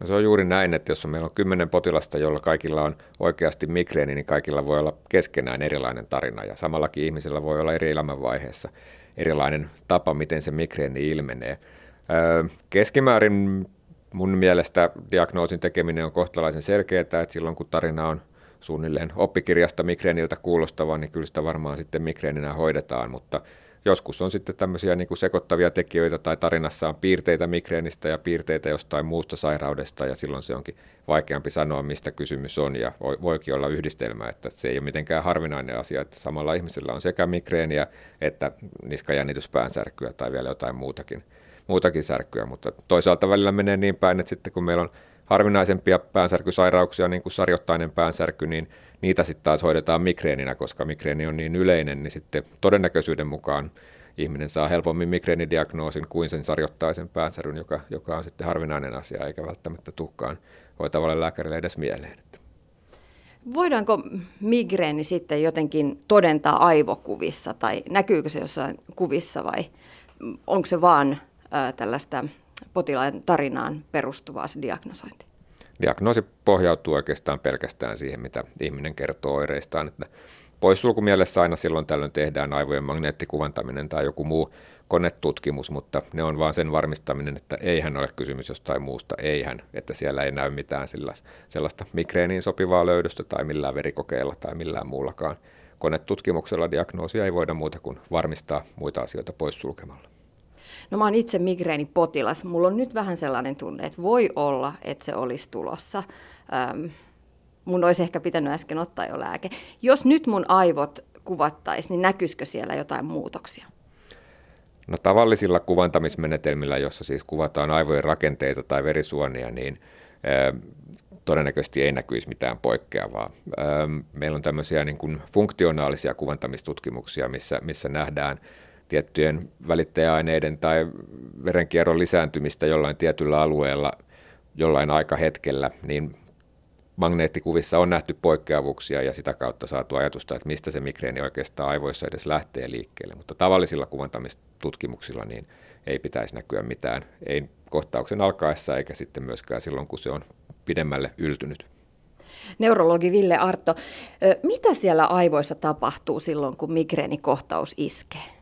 No se on juuri näin, että jos meillä on kymmenen potilasta, jolla kaikilla on oikeasti migreeni, niin kaikilla voi olla keskenään erilainen tarina ja samallakin ihmisellä voi olla eri elämänvaiheessa erilainen tapa, miten se migreeni ilmenee. Keskimäärin mun mielestä diagnoosin tekeminen on kohtalaisen selkeää, että silloin kun tarina on suunnilleen oppikirjasta migreeniltä kuulostava, niin kyllä sitä varmaan sitten migreeninä hoidetaan, mutta joskus on sitten tämmöisiä niin kuin sekoittavia tekijöitä tai tarinassa on piirteitä migreenistä ja piirteitä jostain muusta sairaudesta ja silloin se onkin vaikeampi sanoa, mistä kysymys on ja voikin olla yhdistelmä, että se ei ole mitenkään harvinainen asia, että samalla ihmisellä on sekä migreeniä että niskajännityspäänsärkyä tai vielä jotain muutakin, muutakin särkyä, mutta toisaalta välillä menee niin päin, että sitten kun meillä on harvinaisempia päänsärkysairauksia, niin kuin sarjottainen päänsärky, niin niitä sitten taas hoidetaan migreeninä, koska migreeni on niin yleinen, niin sitten todennäköisyyden mukaan ihminen saa helpommin migreenidiagnoosin kuin sen sarjottaisen päänsäryn, joka, joka on sitten harvinainen asia, eikä välttämättä tukkaan hoitavalle lääkärille edes mieleen. Voidaanko migreeni sitten jotenkin todentaa aivokuvissa tai näkyykö se jossain kuvissa vai onko se vaan ää, tällaista potilaan tarinaan perustuvaa se diagnosointi? Diagnoosi pohjautuu oikeastaan pelkästään siihen, mitä ihminen kertoo oireistaan. Että poissulkumielessä aina silloin tällöin tehdään aivojen magneettikuvantaminen tai joku muu konetutkimus, mutta ne on vain sen varmistaminen, että eihän ole kysymys jostain muusta, eihän, että siellä ei näy mitään sellaista migreeniin sopivaa löydöstä tai millään verikokeella tai millään muullakaan. Konetutkimuksella diagnoosia ei voida muuta kuin varmistaa muita asioita poissulkemalla. No mä oon itse migreenipotilas. Mulla on nyt vähän sellainen tunne, että voi olla, että se olisi tulossa. Ähm, mun olisi ehkä pitänyt äsken ottaa jo lääke. Jos nyt mun aivot kuvattaisiin, niin näkyisikö siellä jotain muutoksia? No tavallisilla kuvantamismenetelmillä, jossa siis kuvataan aivojen rakenteita tai verisuonia, niin äh, todennäköisesti ei näkyisi mitään poikkeavaa. Ähm, meillä on tämmöisiä niin kuin funktionaalisia kuvantamistutkimuksia, missä, missä nähdään tiettyjen välittäjäaineiden tai verenkierron lisääntymistä jollain tietyllä alueella jollain aikahetkellä, niin magneettikuvissa on nähty poikkeavuuksia ja sitä kautta saatu ajatusta, että mistä se migreeni oikeastaan aivoissa edes lähtee liikkeelle. Mutta tavallisilla kuvantamistutkimuksilla niin ei pitäisi näkyä mitään, ei kohtauksen alkaessa eikä sitten myöskään silloin, kun se on pidemmälle yltynyt. Neurologi Ville Artto, mitä siellä aivoissa tapahtuu silloin, kun migreenikohtaus iskee?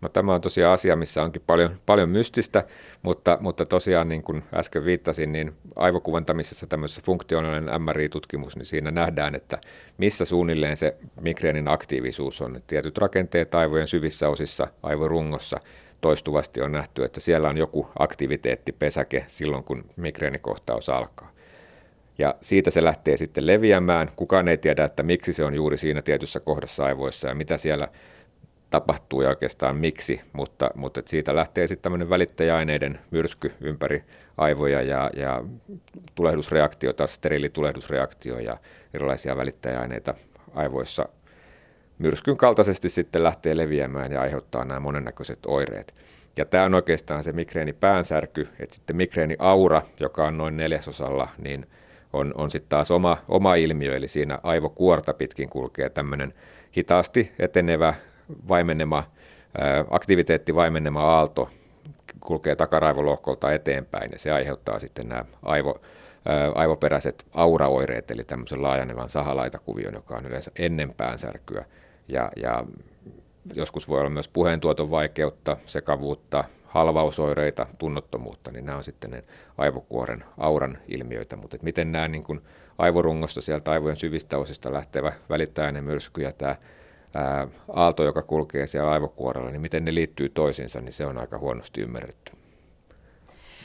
No tämä on tosiaan asia, missä onkin paljon, paljon mystistä, mutta, mutta tosiaan niin kuin äsken viittasin, niin aivokuvantamisessa tämmöisessä funktionaalinen MRI-tutkimus, niin siinä nähdään, että missä suunnilleen se migreenin aktiivisuus on. Tietyt rakenteet aivojen syvissä osissa, aivorungossa, toistuvasti on nähty, että siellä on joku aktiviteettipesäke silloin, kun migreenikohtaus alkaa. Ja siitä se lähtee sitten leviämään. Kukaan ei tiedä, että miksi se on juuri siinä tietyssä kohdassa aivoissa ja mitä siellä tapahtuu ja oikeastaan miksi, mutta, mutta siitä lähtee sitten tämmöinen välittäjäaineiden myrsky ympäri aivoja ja, ja tulehdusreaktio, taas steriilitulehdusreaktio ja erilaisia välittäjäaineita aivoissa myrskyn kaltaisesti sitten lähtee leviämään ja aiheuttaa nämä monennäköiset oireet. Ja tämä on oikeastaan se migreeni päänsärky, että sitten migreeni aura, joka on noin neljäsosalla, niin on, on sitten taas oma, oma ilmiö, eli siinä aivokuorta pitkin kulkee tämmöinen hitaasti etenevä vaimenema, aktiviteetti vaimenema aalto kulkee takaraivolohkolta eteenpäin ja se aiheuttaa sitten nämä aivo, aivoperäiset auraoireet, eli tämmöisen laajenevan sahalaitakuvion, joka on yleensä ennen päänsärkyä. Ja, ja joskus voi olla myös puheentuoton vaikeutta, sekavuutta, halvausoireita, tunnottomuutta, niin nämä on sitten ne aivokuoren auran ilmiöitä. Mutta miten nämä niin kuin aivorungosta sieltä aivojen syvistä osista lähtevä välittäjäinen myrsky ja tämä ää, aalto, joka kulkee siellä aivokuorella, niin miten ne liittyy toisiinsa, niin se on aika huonosti ymmärretty.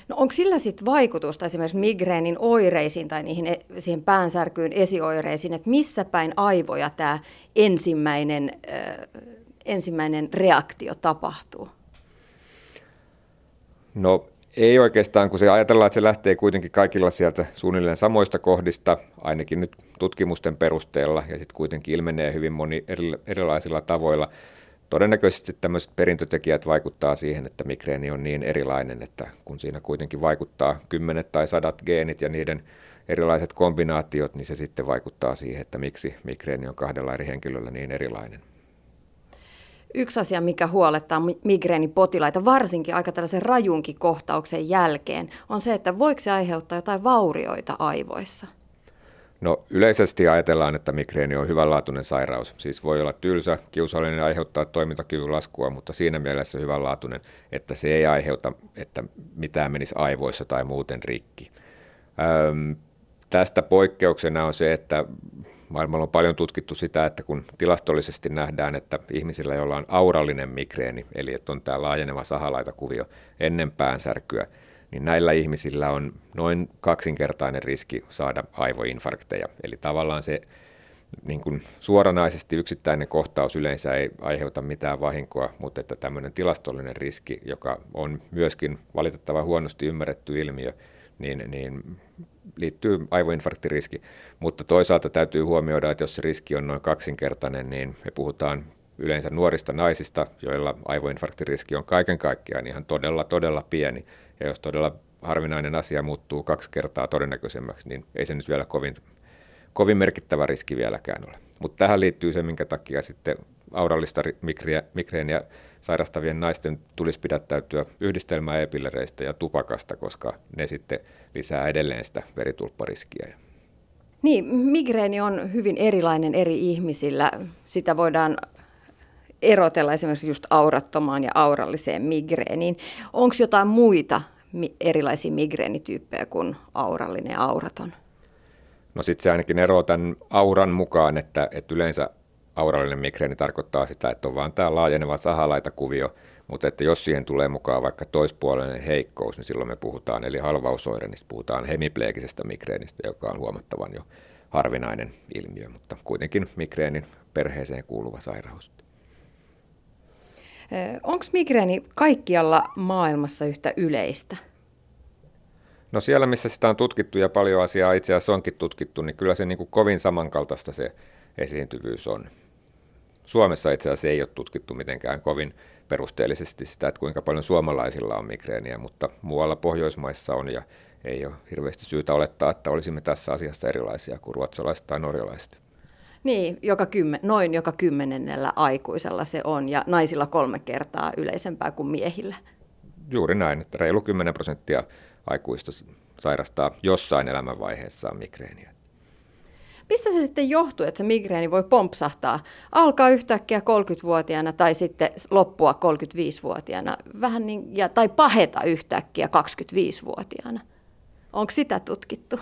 No onko sillä sitten vaikutusta esimerkiksi migreenin oireisiin tai niihin, e, siihen päänsärkyyn esioireisiin, että missä päin aivoja tämä ensimmäinen, äh, ensimmäinen reaktio tapahtuu? No ei oikeastaan, kun se ajatellaan, että se lähtee kuitenkin kaikilla sieltä suunnilleen samoista kohdista, ainakin nyt tutkimusten perusteella, ja sitten kuitenkin ilmenee hyvin moni erilaisilla tavoilla. Todennäköisesti tämmöiset perintötekijät vaikuttaa siihen, että migreeni on niin erilainen, että kun siinä kuitenkin vaikuttaa kymmenet tai sadat geenit ja niiden erilaiset kombinaatiot, niin se sitten vaikuttaa siihen, että miksi migreeni on kahdella eri henkilöllä niin erilainen. Yksi asia, mikä huolettaa migreenipotilaita, varsinkin aika tällaisen rajunkin kohtauksen jälkeen, on se, että voiko se aiheuttaa jotain vaurioita aivoissa? No yleisesti ajatellaan, että migreeni on hyvänlaatuinen sairaus. Siis voi olla tylsä, kiusallinen aiheuttaa toimintakyvyn laskua, mutta siinä mielessä hyvänlaatuinen, että se ei aiheuta, että mitään menisi aivoissa tai muuten rikki. Öm, tästä poikkeuksena on se, että maailmalla on paljon tutkittu sitä, että kun tilastollisesti nähdään, että ihmisillä, joilla on aurallinen migreeni, eli että on tämä laajeneva sahalaitakuvio ennen päänsärkyä, niin näillä ihmisillä on noin kaksinkertainen riski saada aivoinfarkteja. Eli tavallaan se niin kuin suoranaisesti yksittäinen kohtaus yleensä ei aiheuta mitään vahinkoa, mutta että tämmöinen tilastollinen riski, joka on myöskin valitettavan huonosti ymmärretty ilmiö, niin, niin liittyy aivoinfarktiriski. Mutta toisaalta täytyy huomioida, että jos se riski on noin kaksinkertainen, niin me puhutaan yleensä nuorista naisista, joilla aivoinfarktiriski on kaiken kaikkiaan ihan todella, todella pieni. Ja jos todella harvinainen asia muuttuu kaksi kertaa todennäköisemmäksi, niin ei se nyt vielä kovin, kovin merkittävä riski vieläkään ole. Mutta tähän liittyy se, minkä takia sitten aurallista migreeniä sairastavien naisten tulisi pidättäytyä yhdistelmää epillereistä ja tupakasta, koska ne sitten lisää edelleen sitä veritulppariskiä. Niin, migreeni on hyvin erilainen eri ihmisillä. Sitä voidaan erotella esimerkiksi just aurattomaan ja auralliseen migreeniin. Onko jotain muita erilaisia migreenityyppejä kuin aurallinen ja auraton? No sitten se ainakin eroaa tämän auran mukaan, että, että yleensä aurallinen migreeni tarkoittaa sitä, että on vaan tämä laajeneva sahalaitakuvio, mutta että jos siihen tulee mukaan vaikka toispuolinen heikkous, niin silloin me puhutaan, eli halvausoire, niin puhutaan hemipleekisestä migreenistä, joka on huomattavan jo harvinainen ilmiö, mutta kuitenkin migreenin perheeseen kuuluva sairaus. Onko migreeni kaikkialla maailmassa yhtä yleistä? No siellä, missä sitä on tutkittu ja paljon asiaa itse asiassa onkin tutkittu, niin kyllä se niin kuin kovin samankaltaista se esiintyvyys on. Suomessa itse asiassa ei ole tutkittu mitenkään kovin perusteellisesti sitä, että kuinka paljon suomalaisilla on migreeniä, mutta muualla Pohjoismaissa on ja ei ole hirveästi syytä olettaa, että olisimme tässä asiassa erilaisia kuin ruotsalaiset tai norjalaiset. Niin, joka kymmen, noin joka kymmenennellä aikuisella se on ja naisilla kolme kertaa yleisempää kuin miehillä. Juuri näin, että reilu 10 prosenttia aikuista sairastaa jossain elämänvaiheessaan migreeniä. Mistä se sitten johtuu, että se migreeni voi pompsahtaa? Alkaa yhtäkkiä 30-vuotiaana tai sitten loppua 35-vuotiaana, vähän niin, ja, tai paheta yhtäkkiä 25-vuotiaana. Onko sitä tutkittu?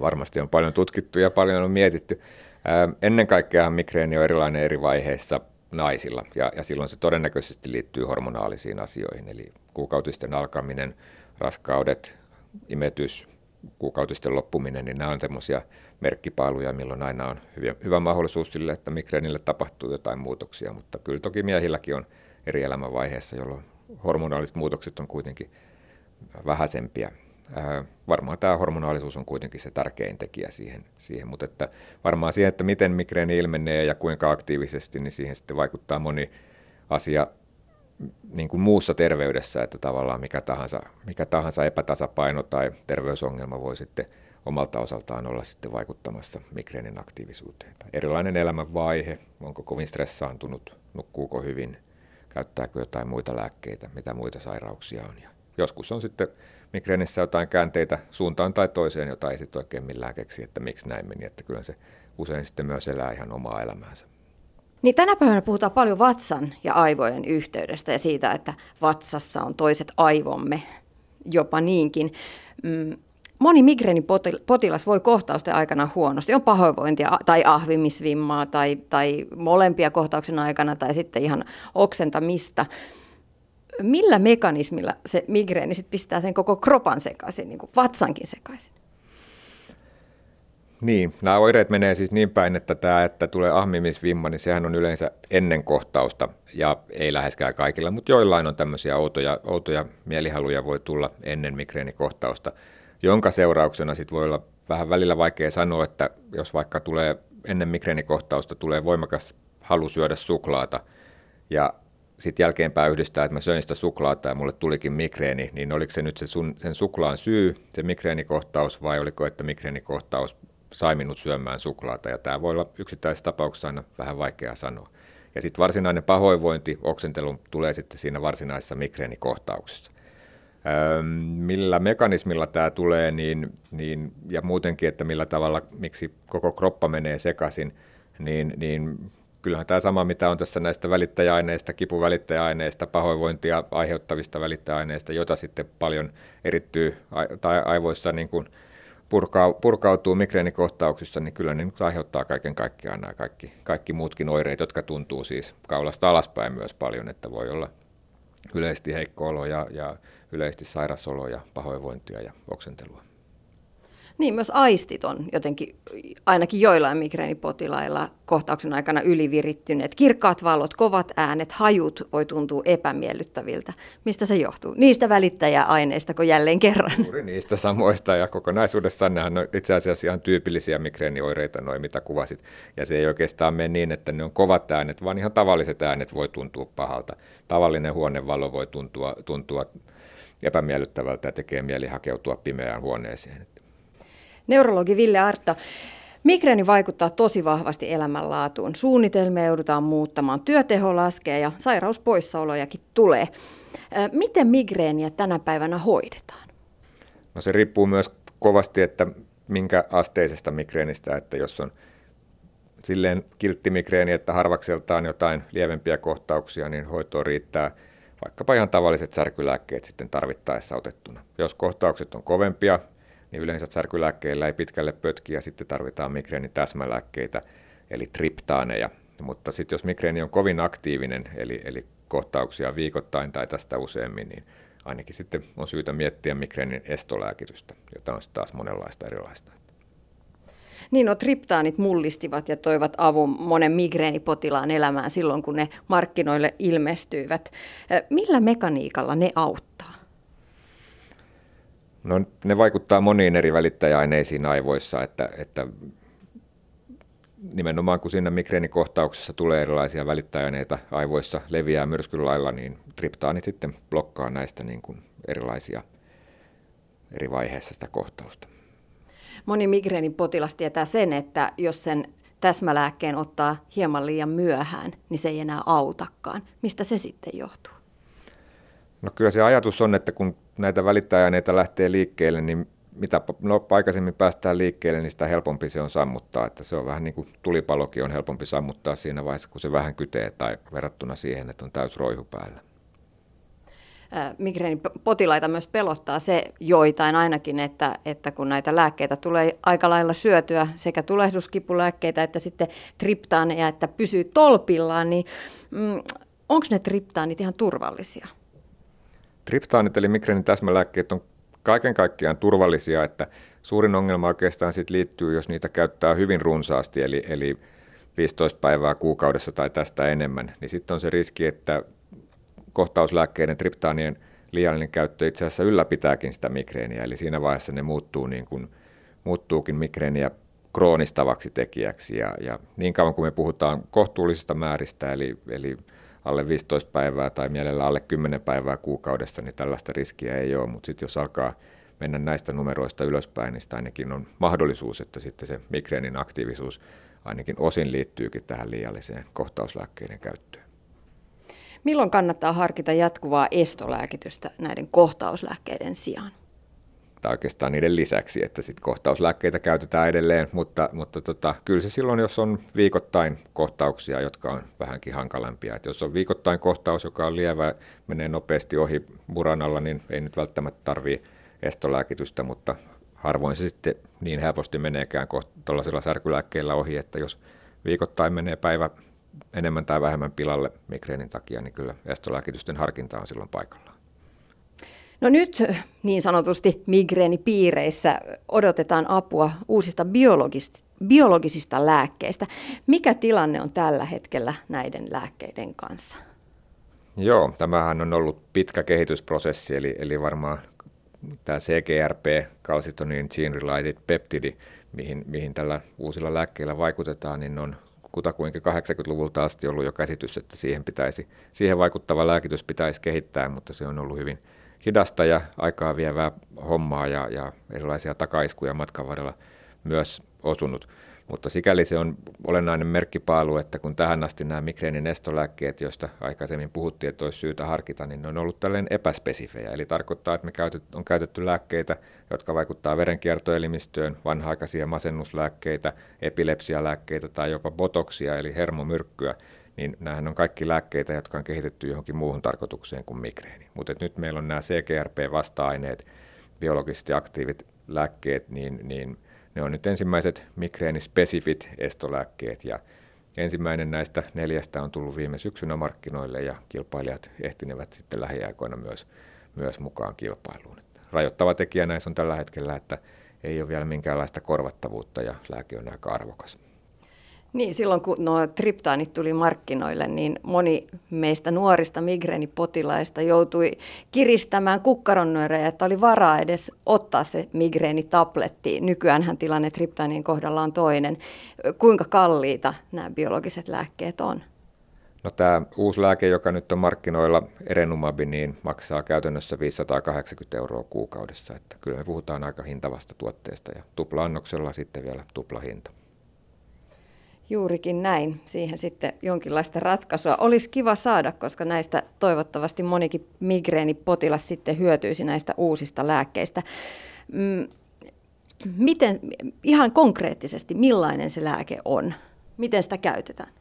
Varmasti on paljon tutkittu ja paljon on mietitty. Ennen kaikkea migreeni on erilainen eri vaiheissa naisilla, ja, ja silloin se todennäköisesti liittyy hormonaalisiin asioihin, eli kuukautisten alkaminen, raskaudet, imetys, kuukautisten loppuminen, niin nämä on semmoisia merkkipaaluja, milloin aina on hyvä, hyvä mahdollisuus sille, että migreenille tapahtuu jotain muutoksia, mutta kyllä toki miehilläkin on eri elämänvaiheessa, jolloin hormonaaliset muutokset on kuitenkin vähäisempiä. Ää, varmaan tämä hormonaalisuus on kuitenkin se tärkein tekijä siihen, siihen, mutta että varmaan siihen, että miten migreeni ilmenee ja kuinka aktiivisesti, niin siihen sitten vaikuttaa moni asia niin kuin muussa terveydessä, että tavallaan mikä tahansa, mikä tahansa epätasapaino tai terveysongelma voi sitten omalta osaltaan olla sitten vaikuttamassa migreenin aktiivisuuteen. Erilainen elämänvaihe, onko kovin stressaantunut, nukkuuko hyvin, käyttääkö jotain muita lääkkeitä, mitä muita sairauksia on. Ja joskus on sitten migreenissä jotain käänteitä suuntaan tai toiseen, jota ei sitten oikein millään keksi, että miksi näin meni, että kyllä se usein sitten myös elää ihan omaa elämäänsä. Niin tänä päivänä puhutaan paljon vatsan ja aivojen yhteydestä ja siitä, että vatsassa on toiset aivomme, jopa niinkin. Mm, moni migreenipotilas voi kohtausten aikana huonosti. On pahoinvointia tai ahvimisvimmaa tai, tai molempia kohtauksen aikana tai sitten ihan oksentamista. Millä mekanismilla se migreeni sitten pistää sen koko kropan sekaisin, niin kuin vatsankin sekaisin? Niin, nämä oireet menee siis niin päin, että tämä, että tulee ahmimisvimma, niin sehän on yleensä ennen kohtausta ja ei läheskään kaikilla, mutta joillain on tämmöisiä outoja, outoja mielihaluja voi tulla ennen migreenikohtausta, jonka seurauksena sitten voi olla vähän välillä vaikea sanoa, että jos vaikka tulee ennen migreenikohtausta tulee voimakas halu syödä suklaata ja sitten jälkeenpäin yhdistää, että mä söin sitä suklaata ja mulle tulikin migreeni, niin oliko se nyt se sun, sen suklaan syy, se migreenikohtaus, vai oliko, että migreenikohtaus sai minut syömään suklaata, ja tämä voi olla yksittäisessä tapauksessa aina vähän vaikea sanoa. Ja sitten varsinainen pahoinvointi, oksentelu tulee sitten siinä varsinaisessa migreenikohtauksessa. Öö, millä mekanismilla tämä tulee, niin, niin, ja muutenkin, että millä tavalla, miksi koko kroppa menee sekaisin, niin, niin kyllähän tämä sama, mitä on tässä näistä välittäjäaineista, kipuvälittäjäaineista, pahoinvointia aiheuttavista välittäjäaineista, jota sitten paljon erittyy tai aivoissa niin kuin purkautuu migreenikohtauksissa, niin kyllä ne nyt aiheuttaa kaiken kaikkiaan nämä kaikki, kaikki muutkin oireet, jotka tuntuu siis kaulasta alaspäin myös paljon, että voi olla yleisesti heikko olo ja, ja yleisesti sairasolo ja pahoinvointia ja oksentelua. Niin, myös aistit on jotenkin ainakin joillain migreenipotilailla kohtauksen aikana ylivirittyneet. Kirkkaat valot, kovat äänet, hajut voi tuntua epämiellyttäviltä. Mistä se johtuu? Niistä välittäjäaineista, kun jälleen kerran. Juuri niistä samoista ja kokonaisuudessaan nehän on itse asiassa ihan tyypillisiä migreenioireita, noin mitä kuvasit. Ja se ei oikeastaan mene niin, että ne on kovat äänet, vaan ihan tavalliset äänet voi tuntua pahalta. Tavallinen huonevalo voi tuntua, tuntua epämiellyttävältä ja tekee mieli hakeutua pimeään huoneeseen. Neurologi Ville Artta, Migreeni vaikuttaa tosi vahvasti elämänlaatuun. Suunnitelmia joudutaan muuttamaan, työteho laskee ja sairauspoissaolojakin tulee. Miten migreeniä tänä päivänä hoidetaan? No se riippuu myös kovasti, että minkä asteisesta migreenistä, että jos on silleen kilttimigreeni, että harvakseltaan jotain lievempiä kohtauksia, niin hoitoon riittää vaikkapa ihan tavalliset särkylääkkeet sitten tarvittaessa otettuna. Jos kohtaukset on kovempia, niin yleensä särkylääkkeillä ei pitkälle pötki ja sitten tarvitaan migreenin täsmälääkkeitä, eli triptaaneja. Mutta sitten jos migreeni on kovin aktiivinen, eli, eli kohtauksia viikoittain tai tästä useammin, niin ainakin sitten on syytä miettiä migreenin estolääkitystä, jota on taas monenlaista erilaista. Niin, no triptaanit mullistivat ja toivat avun monen migreenipotilaan elämään silloin, kun ne markkinoille ilmestyivät. Millä mekaniikalla ne auttaa? No, ne vaikuttaa moniin eri välittäjäaineisiin aivoissa, että, että nimenomaan kun siinä migreenikohtauksessa tulee erilaisia välittäjäaineita aivoissa, leviää myrskyn lailla, niin triptaani sitten blokkaa näistä niin kuin erilaisia eri vaiheissa sitä kohtausta. Moni migreenin potilas tietää sen, että jos sen täsmälääkkeen ottaa hieman liian myöhään, niin se ei enää autakaan. Mistä se sitten johtuu? No kyllä se ajatus on, että kun näitä välittäjäaineita lähtee liikkeelle, niin mitä no, aikaisemmin päästään liikkeelle, niin sitä helpompi se on sammuttaa. Että se on vähän niin kuin tulipalokin on helpompi sammuttaa siinä vaiheessa, kun se vähän kytee tai verrattuna siihen, että on täys roihu päällä. Migreenipotilaita myös pelottaa se joitain ainakin, että, että kun näitä lääkkeitä tulee aika lailla syötyä, sekä tulehduskipulääkkeitä että sitten triptaaneja, että pysyy tolpillaan, niin mm, onko ne triptaanit ihan turvallisia? Triptaanit eli migreenin täsmälääkkeet on kaiken kaikkiaan turvallisia, että suurin ongelma oikeastaan sit liittyy, jos niitä käyttää hyvin runsaasti, eli, eli 15 päivää kuukaudessa tai tästä enemmän, niin sitten on se riski, että kohtauslääkkeiden triptaanien liiallinen käyttö itse asiassa ylläpitääkin sitä migreeniä, eli siinä vaiheessa ne muuttuu niin kuin, muuttuukin migreeniä kroonistavaksi tekijäksi, ja, ja niin kauan kuin me puhutaan kohtuullisista määristä, eli, eli alle 15 päivää tai mielellä alle 10 päivää kuukaudessa, niin tällaista riskiä ei ole. Mutta sitten jos alkaa mennä näistä numeroista ylöspäin, niin ainakin on mahdollisuus, että sitten se migreenin aktiivisuus ainakin osin liittyykin tähän liialliseen kohtauslääkkeiden käyttöön. Milloin kannattaa harkita jatkuvaa estolääkitystä näiden kohtauslääkkeiden sijaan? Tai oikeastaan niiden lisäksi, että sitten kohtauslääkkeitä käytetään edelleen, mutta, mutta tota, kyllä se silloin, jos on viikoittain kohtauksia, jotka on vähänkin hankalampia. että jos on viikoittain kohtaus, joka on lievä, menee nopeasti ohi muran alla, niin ei nyt välttämättä tarvitse estolääkitystä, mutta harvoin se sitten niin helposti meneekään tuollaisilla särkylääkkeillä ohi, että jos viikoittain menee päivä enemmän tai vähemmän pilalle migreenin takia, niin kyllä estolääkitysten harkinta on silloin paikallaan. No nyt niin sanotusti migreenipiireissä odotetaan apua uusista biologisista, biologisista lääkkeistä. Mikä tilanne on tällä hetkellä näiden lääkkeiden kanssa? Joo, tämähän on ollut pitkä kehitysprosessi, eli, eli varmaan tämä CGRP, calcitonin gene related peptidi, mihin, mihin tällä uusilla lääkkeillä vaikutetaan, niin on kutakuinkin 80-luvulta asti ollut jo käsitys, että siihen, pitäisi, siihen vaikuttava lääkitys pitäisi kehittää, mutta se on ollut hyvin hidasta ja aikaa vievää hommaa ja, ja erilaisia takaiskuja matkan varrella myös osunut. Mutta sikäli se on olennainen merkkipaalu, että kun tähän asti nämä migreenin estolääkkeet, joista aikaisemmin puhuttiin, että olisi syytä harkita, niin ne on ollut tällainen epäspesifejä. Eli tarkoittaa, että me on käytetty lääkkeitä, jotka vaikuttaa verenkiertoelimistöön, vanha-aikaisia masennuslääkkeitä, epilepsialääkkeitä tai jopa botoksia eli hermomyrkkyä, niin nämähän on kaikki lääkkeitä, jotka on kehitetty johonkin muuhun tarkoitukseen kuin migreeni. Mutta nyt meillä on nämä CGRP-vasta-aineet, biologisesti aktiivit lääkkeet, niin, niin ne on nyt ensimmäiset migreenispesifit estolääkkeet ja ensimmäinen näistä neljästä on tullut viime syksynä markkinoille ja kilpailijat ehtinevät sitten lähiaikoina myös, myös mukaan kilpailuun. Rajoittava tekijä näissä on tällä hetkellä, että ei ole vielä minkäänlaista korvattavuutta ja lääke on aika arvokas. Niin, silloin kun nuo triptaanit tuli markkinoille, niin moni meistä nuorista migreenipotilaista joutui kiristämään kukkaronnöörejä, että oli varaa edes ottaa se migreenitabletti. Nykyäänhän tilanne triptaanien kohdalla on toinen. Kuinka kalliita nämä biologiset lääkkeet on? No tämä uusi lääke, joka nyt on markkinoilla, Erenumabi, niin maksaa käytännössä 580 euroa kuukaudessa. Että kyllä me puhutaan aika hintavasta tuotteesta ja tupla-annoksella sitten vielä tuplahinta. Juurikin näin. Siihen sitten jonkinlaista ratkaisua olisi kiva saada, koska näistä toivottavasti monikin migreenipotilas sitten hyötyisi näistä uusista lääkkeistä. Mm, miten, ihan konkreettisesti, millainen se lääke on? Miten sitä käytetään?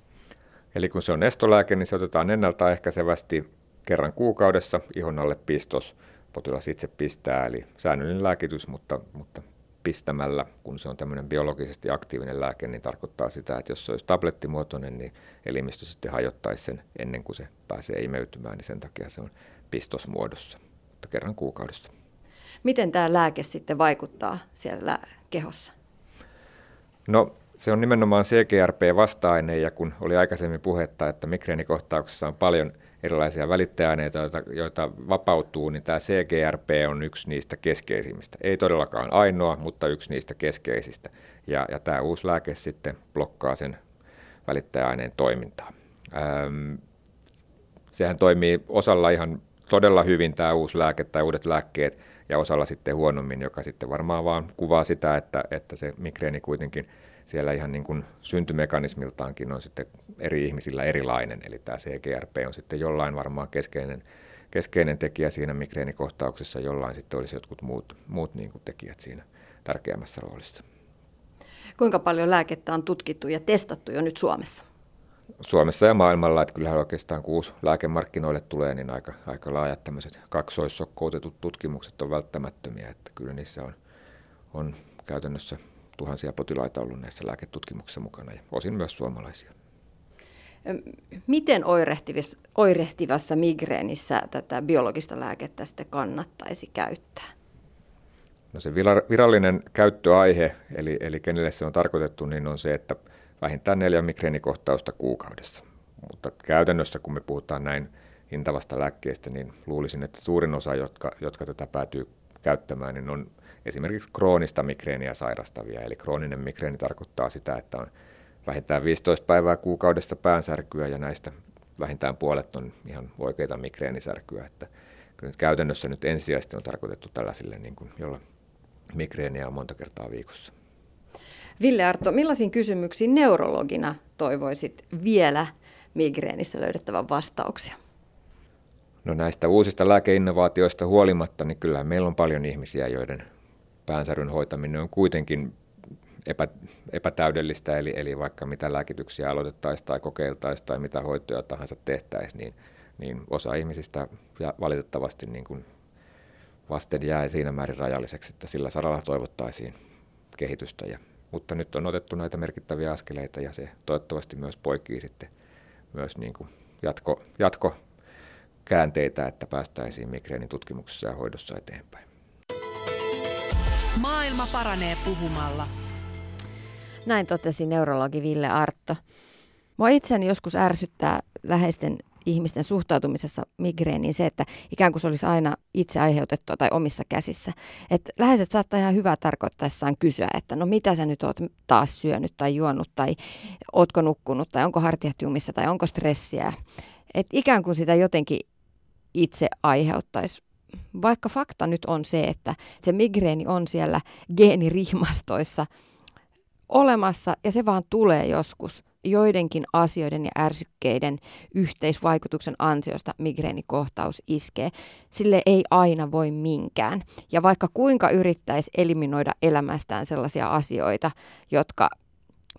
Eli kun se on estolääke, niin se otetaan ennaltaehkäisevästi kerran kuukaudessa ihon alle pistos. Potilas itse pistää, eli säännöllinen lääkitys, mutta, mutta pistämällä, kun se on tämmöinen biologisesti aktiivinen lääke, niin tarkoittaa sitä, että jos se olisi tablettimuotoinen, niin elimistö sitten hajottaisi sen ennen kuin se pääsee imeytymään, niin sen takia se on pistosmuodossa, mutta kerran kuukaudessa. Miten tämä lääke sitten vaikuttaa siellä kehossa? No se on nimenomaan CGRP-vasta-aine, ja kun oli aikaisemmin puhetta, että migreenikohtauksessa on paljon – erilaisia välittäjäaineita, joita, joita vapautuu, niin tämä CGRP on yksi niistä keskeisimmistä. Ei todellakaan ainoa, mutta yksi niistä keskeisistä. Ja, ja tämä uusi lääke sitten blokkaa sen välittäjäaineen toimintaa. Ähm, sehän toimii osalla ihan todella hyvin tämä uusi lääke tai uudet lääkkeet, ja osalla sitten huonommin, joka sitten varmaan vaan kuvaa sitä, että, että se migreeni kuitenkin – siellä ihan niin kuin syntymekanismiltaankin on sitten eri ihmisillä erilainen, eli tämä CGRP on sitten jollain varmaan keskeinen, keskeinen tekijä siinä migreenikohtauksessa, jollain sitten olisi jotkut muut, muut niin kuin tekijät siinä tärkeämmässä roolissa. Kuinka paljon lääkettä on tutkittu ja testattu jo nyt Suomessa? Suomessa ja maailmalla, että kyllähän oikeastaan kun uusi lääkemarkkinoille tulee, niin aika, aika laajat tämmöiset kaksoissokkoutetut tutkimukset on välttämättömiä, että kyllä niissä on, on käytännössä tuhansia potilaita ollut näissä lääketutkimuksissa mukana ja osin myös suomalaisia. Miten oirehtivassa, oirehtivassa migreenissä tätä biologista lääkettä sitten kannattaisi käyttää? No se virallinen käyttöaihe, eli, eli kenelle se on tarkoitettu, niin on se, että vähintään neljä migreenikohtausta kuukaudessa. Mutta käytännössä, kun me puhutaan näin hintavasta lääkkeestä, niin luulisin, että suurin osa, jotka, jotka tätä päätyy käyttämään, niin on esimerkiksi kroonista migreeniä sairastavia. Eli krooninen migreeni tarkoittaa sitä, että on vähintään 15 päivää kuukaudessa päänsärkyä ja näistä vähintään puolet on ihan oikeita migreenisärkyä. Että kyllä nyt käytännössä nyt ensisijaisesti on tarkoitettu tällaisille, niin kuin, jolla migreeniä on monta kertaa viikossa. Ville Arto, millaisiin kysymyksiin neurologina toivoisit vielä migreenissä löydettävän vastauksia? No näistä uusista lääkeinnovaatioista huolimatta, niin kyllä meillä on paljon ihmisiä, joiden päänsäryn hoitaminen on kuitenkin epä, epätäydellistä, eli, eli vaikka mitä lääkityksiä aloitettaisiin tai kokeiltaisiin tai mitä hoitoja tahansa tehtäisiin, niin, niin osa ihmisistä valitettavasti niin kuin vasten jää siinä määrin rajalliseksi, että sillä saralla toivottaisiin kehitystä. Ja, mutta nyt on otettu näitä merkittäviä askeleita ja se toivottavasti myös poikii sitten myös niin kuin jatko, jatko käänteitä, että päästäisiin migreenin tutkimuksessa ja hoidossa eteenpäin. Maailma paranee puhumalla. Näin totesi neurologi Ville Artto. Mua itseäni joskus ärsyttää läheisten ihmisten suhtautumisessa migreeniin se, että ikään kuin se olisi aina itse aiheutettua tai omissa käsissä. Et läheiset saattaa ihan hyvää tarkoittaessaan kysyä, että no mitä sä nyt oot taas syönyt tai juonut tai ootko nukkunut tai onko hartiat jumissa tai onko stressiä. Et ikään kuin sitä jotenkin itse aiheuttaisi vaikka fakta nyt on se, että se migreeni on siellä geenirihmastoissa olemassa ja se vaan tulee joskus joidenkin asioiden ja ärsykkeiden yhteisvaikutuksen ansiosta migreenikohtaus iskee. Sille ei aina voi minkään. Ja vaikka kuinka yrittäisi eliminoida elämästään sellaisia asioita, jotka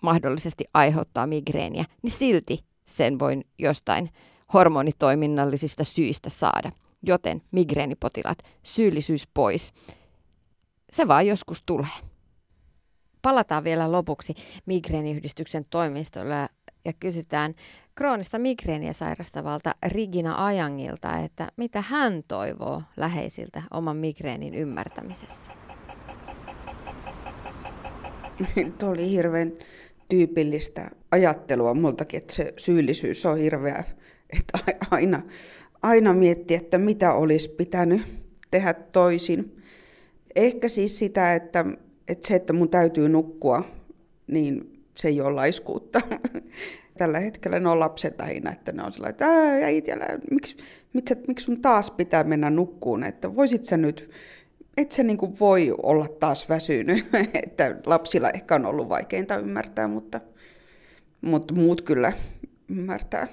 mahdollisesti aiheuttaa migreeniä, niin silti sen voin jostain hormonitoiminnallisista syistä saada. Joten migreenipotilaat, syyllisyys pois. Se vaan joskus tulee. Palataan vielä lopuksi migreeniyhdistyksen toimistolle ja kysytään kroonista migreeniä sairastavalta Rigina Ajangilta, että mitä hän toivoo läheisiltä oman migreenin ymmärtämisessä. Tuo oli hirveän tyypillistä ajattelua multakin, että se syyllisyys on hirveä. Että aina, aina miettiä, että mitä olisi pitänyt tehdä toisin. Ehkä siis sitä, että, että se, että mun täytyy nukkua, niin se ei ole laiskuutta. Tällä hetkellä ne on lapset lähinnä, että ne on sellainen, että älä, miksi, miksi, miksi sun taas pitää mennä nukkuun, että voisit sä nyt, et se niin voi olla taas väsynyt, että lapsilla ehkä on ollut vaikeinta ymmärtää, mutta, mutta muut kyllä ymmärtää.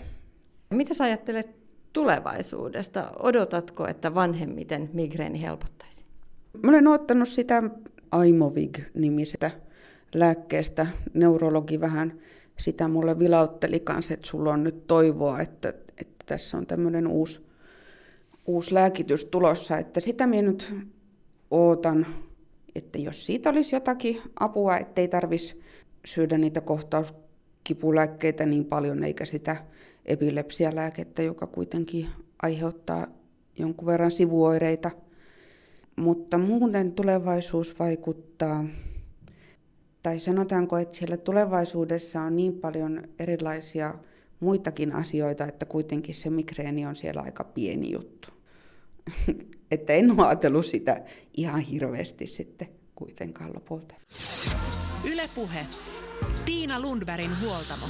Mitä sä ajattelet tulevaisuudesta? Odotatko, että vanhemmiten migreeni helpottaisi? Mä olen ottanut sitä Aimovig-nimisestä lääkkeestä. Neurologi vähän sitä mulle vilautteli kanssa, että sulla on nyt toivoa, että, että tässä on tämmöinen uusi, uusi lääkitys tulossa. Että sitä minä nyt ootan, että jos siitä olisi jotakin apua, ettei tarvitsisi syödä niitä kohtauskipulääkkeitä niin paljon, eikä sitä epilepsialääkettä, joka kuitenkin aiheuttaa jonkun verran sivuoireita. Mutta muuten tulevaisuus vaikuttaa, tai sanotaanko, että siellä tulevaisuudessa on niin paljon erilaisia muitakin asioita, että kuitenkin se migreeni on siellä aika pieni juttu. että en ole ajatellut sitä ihan hirveästi sitten kuitenkaan lopulta. Ylepuhe. Tiina Lundbergin huoltamo.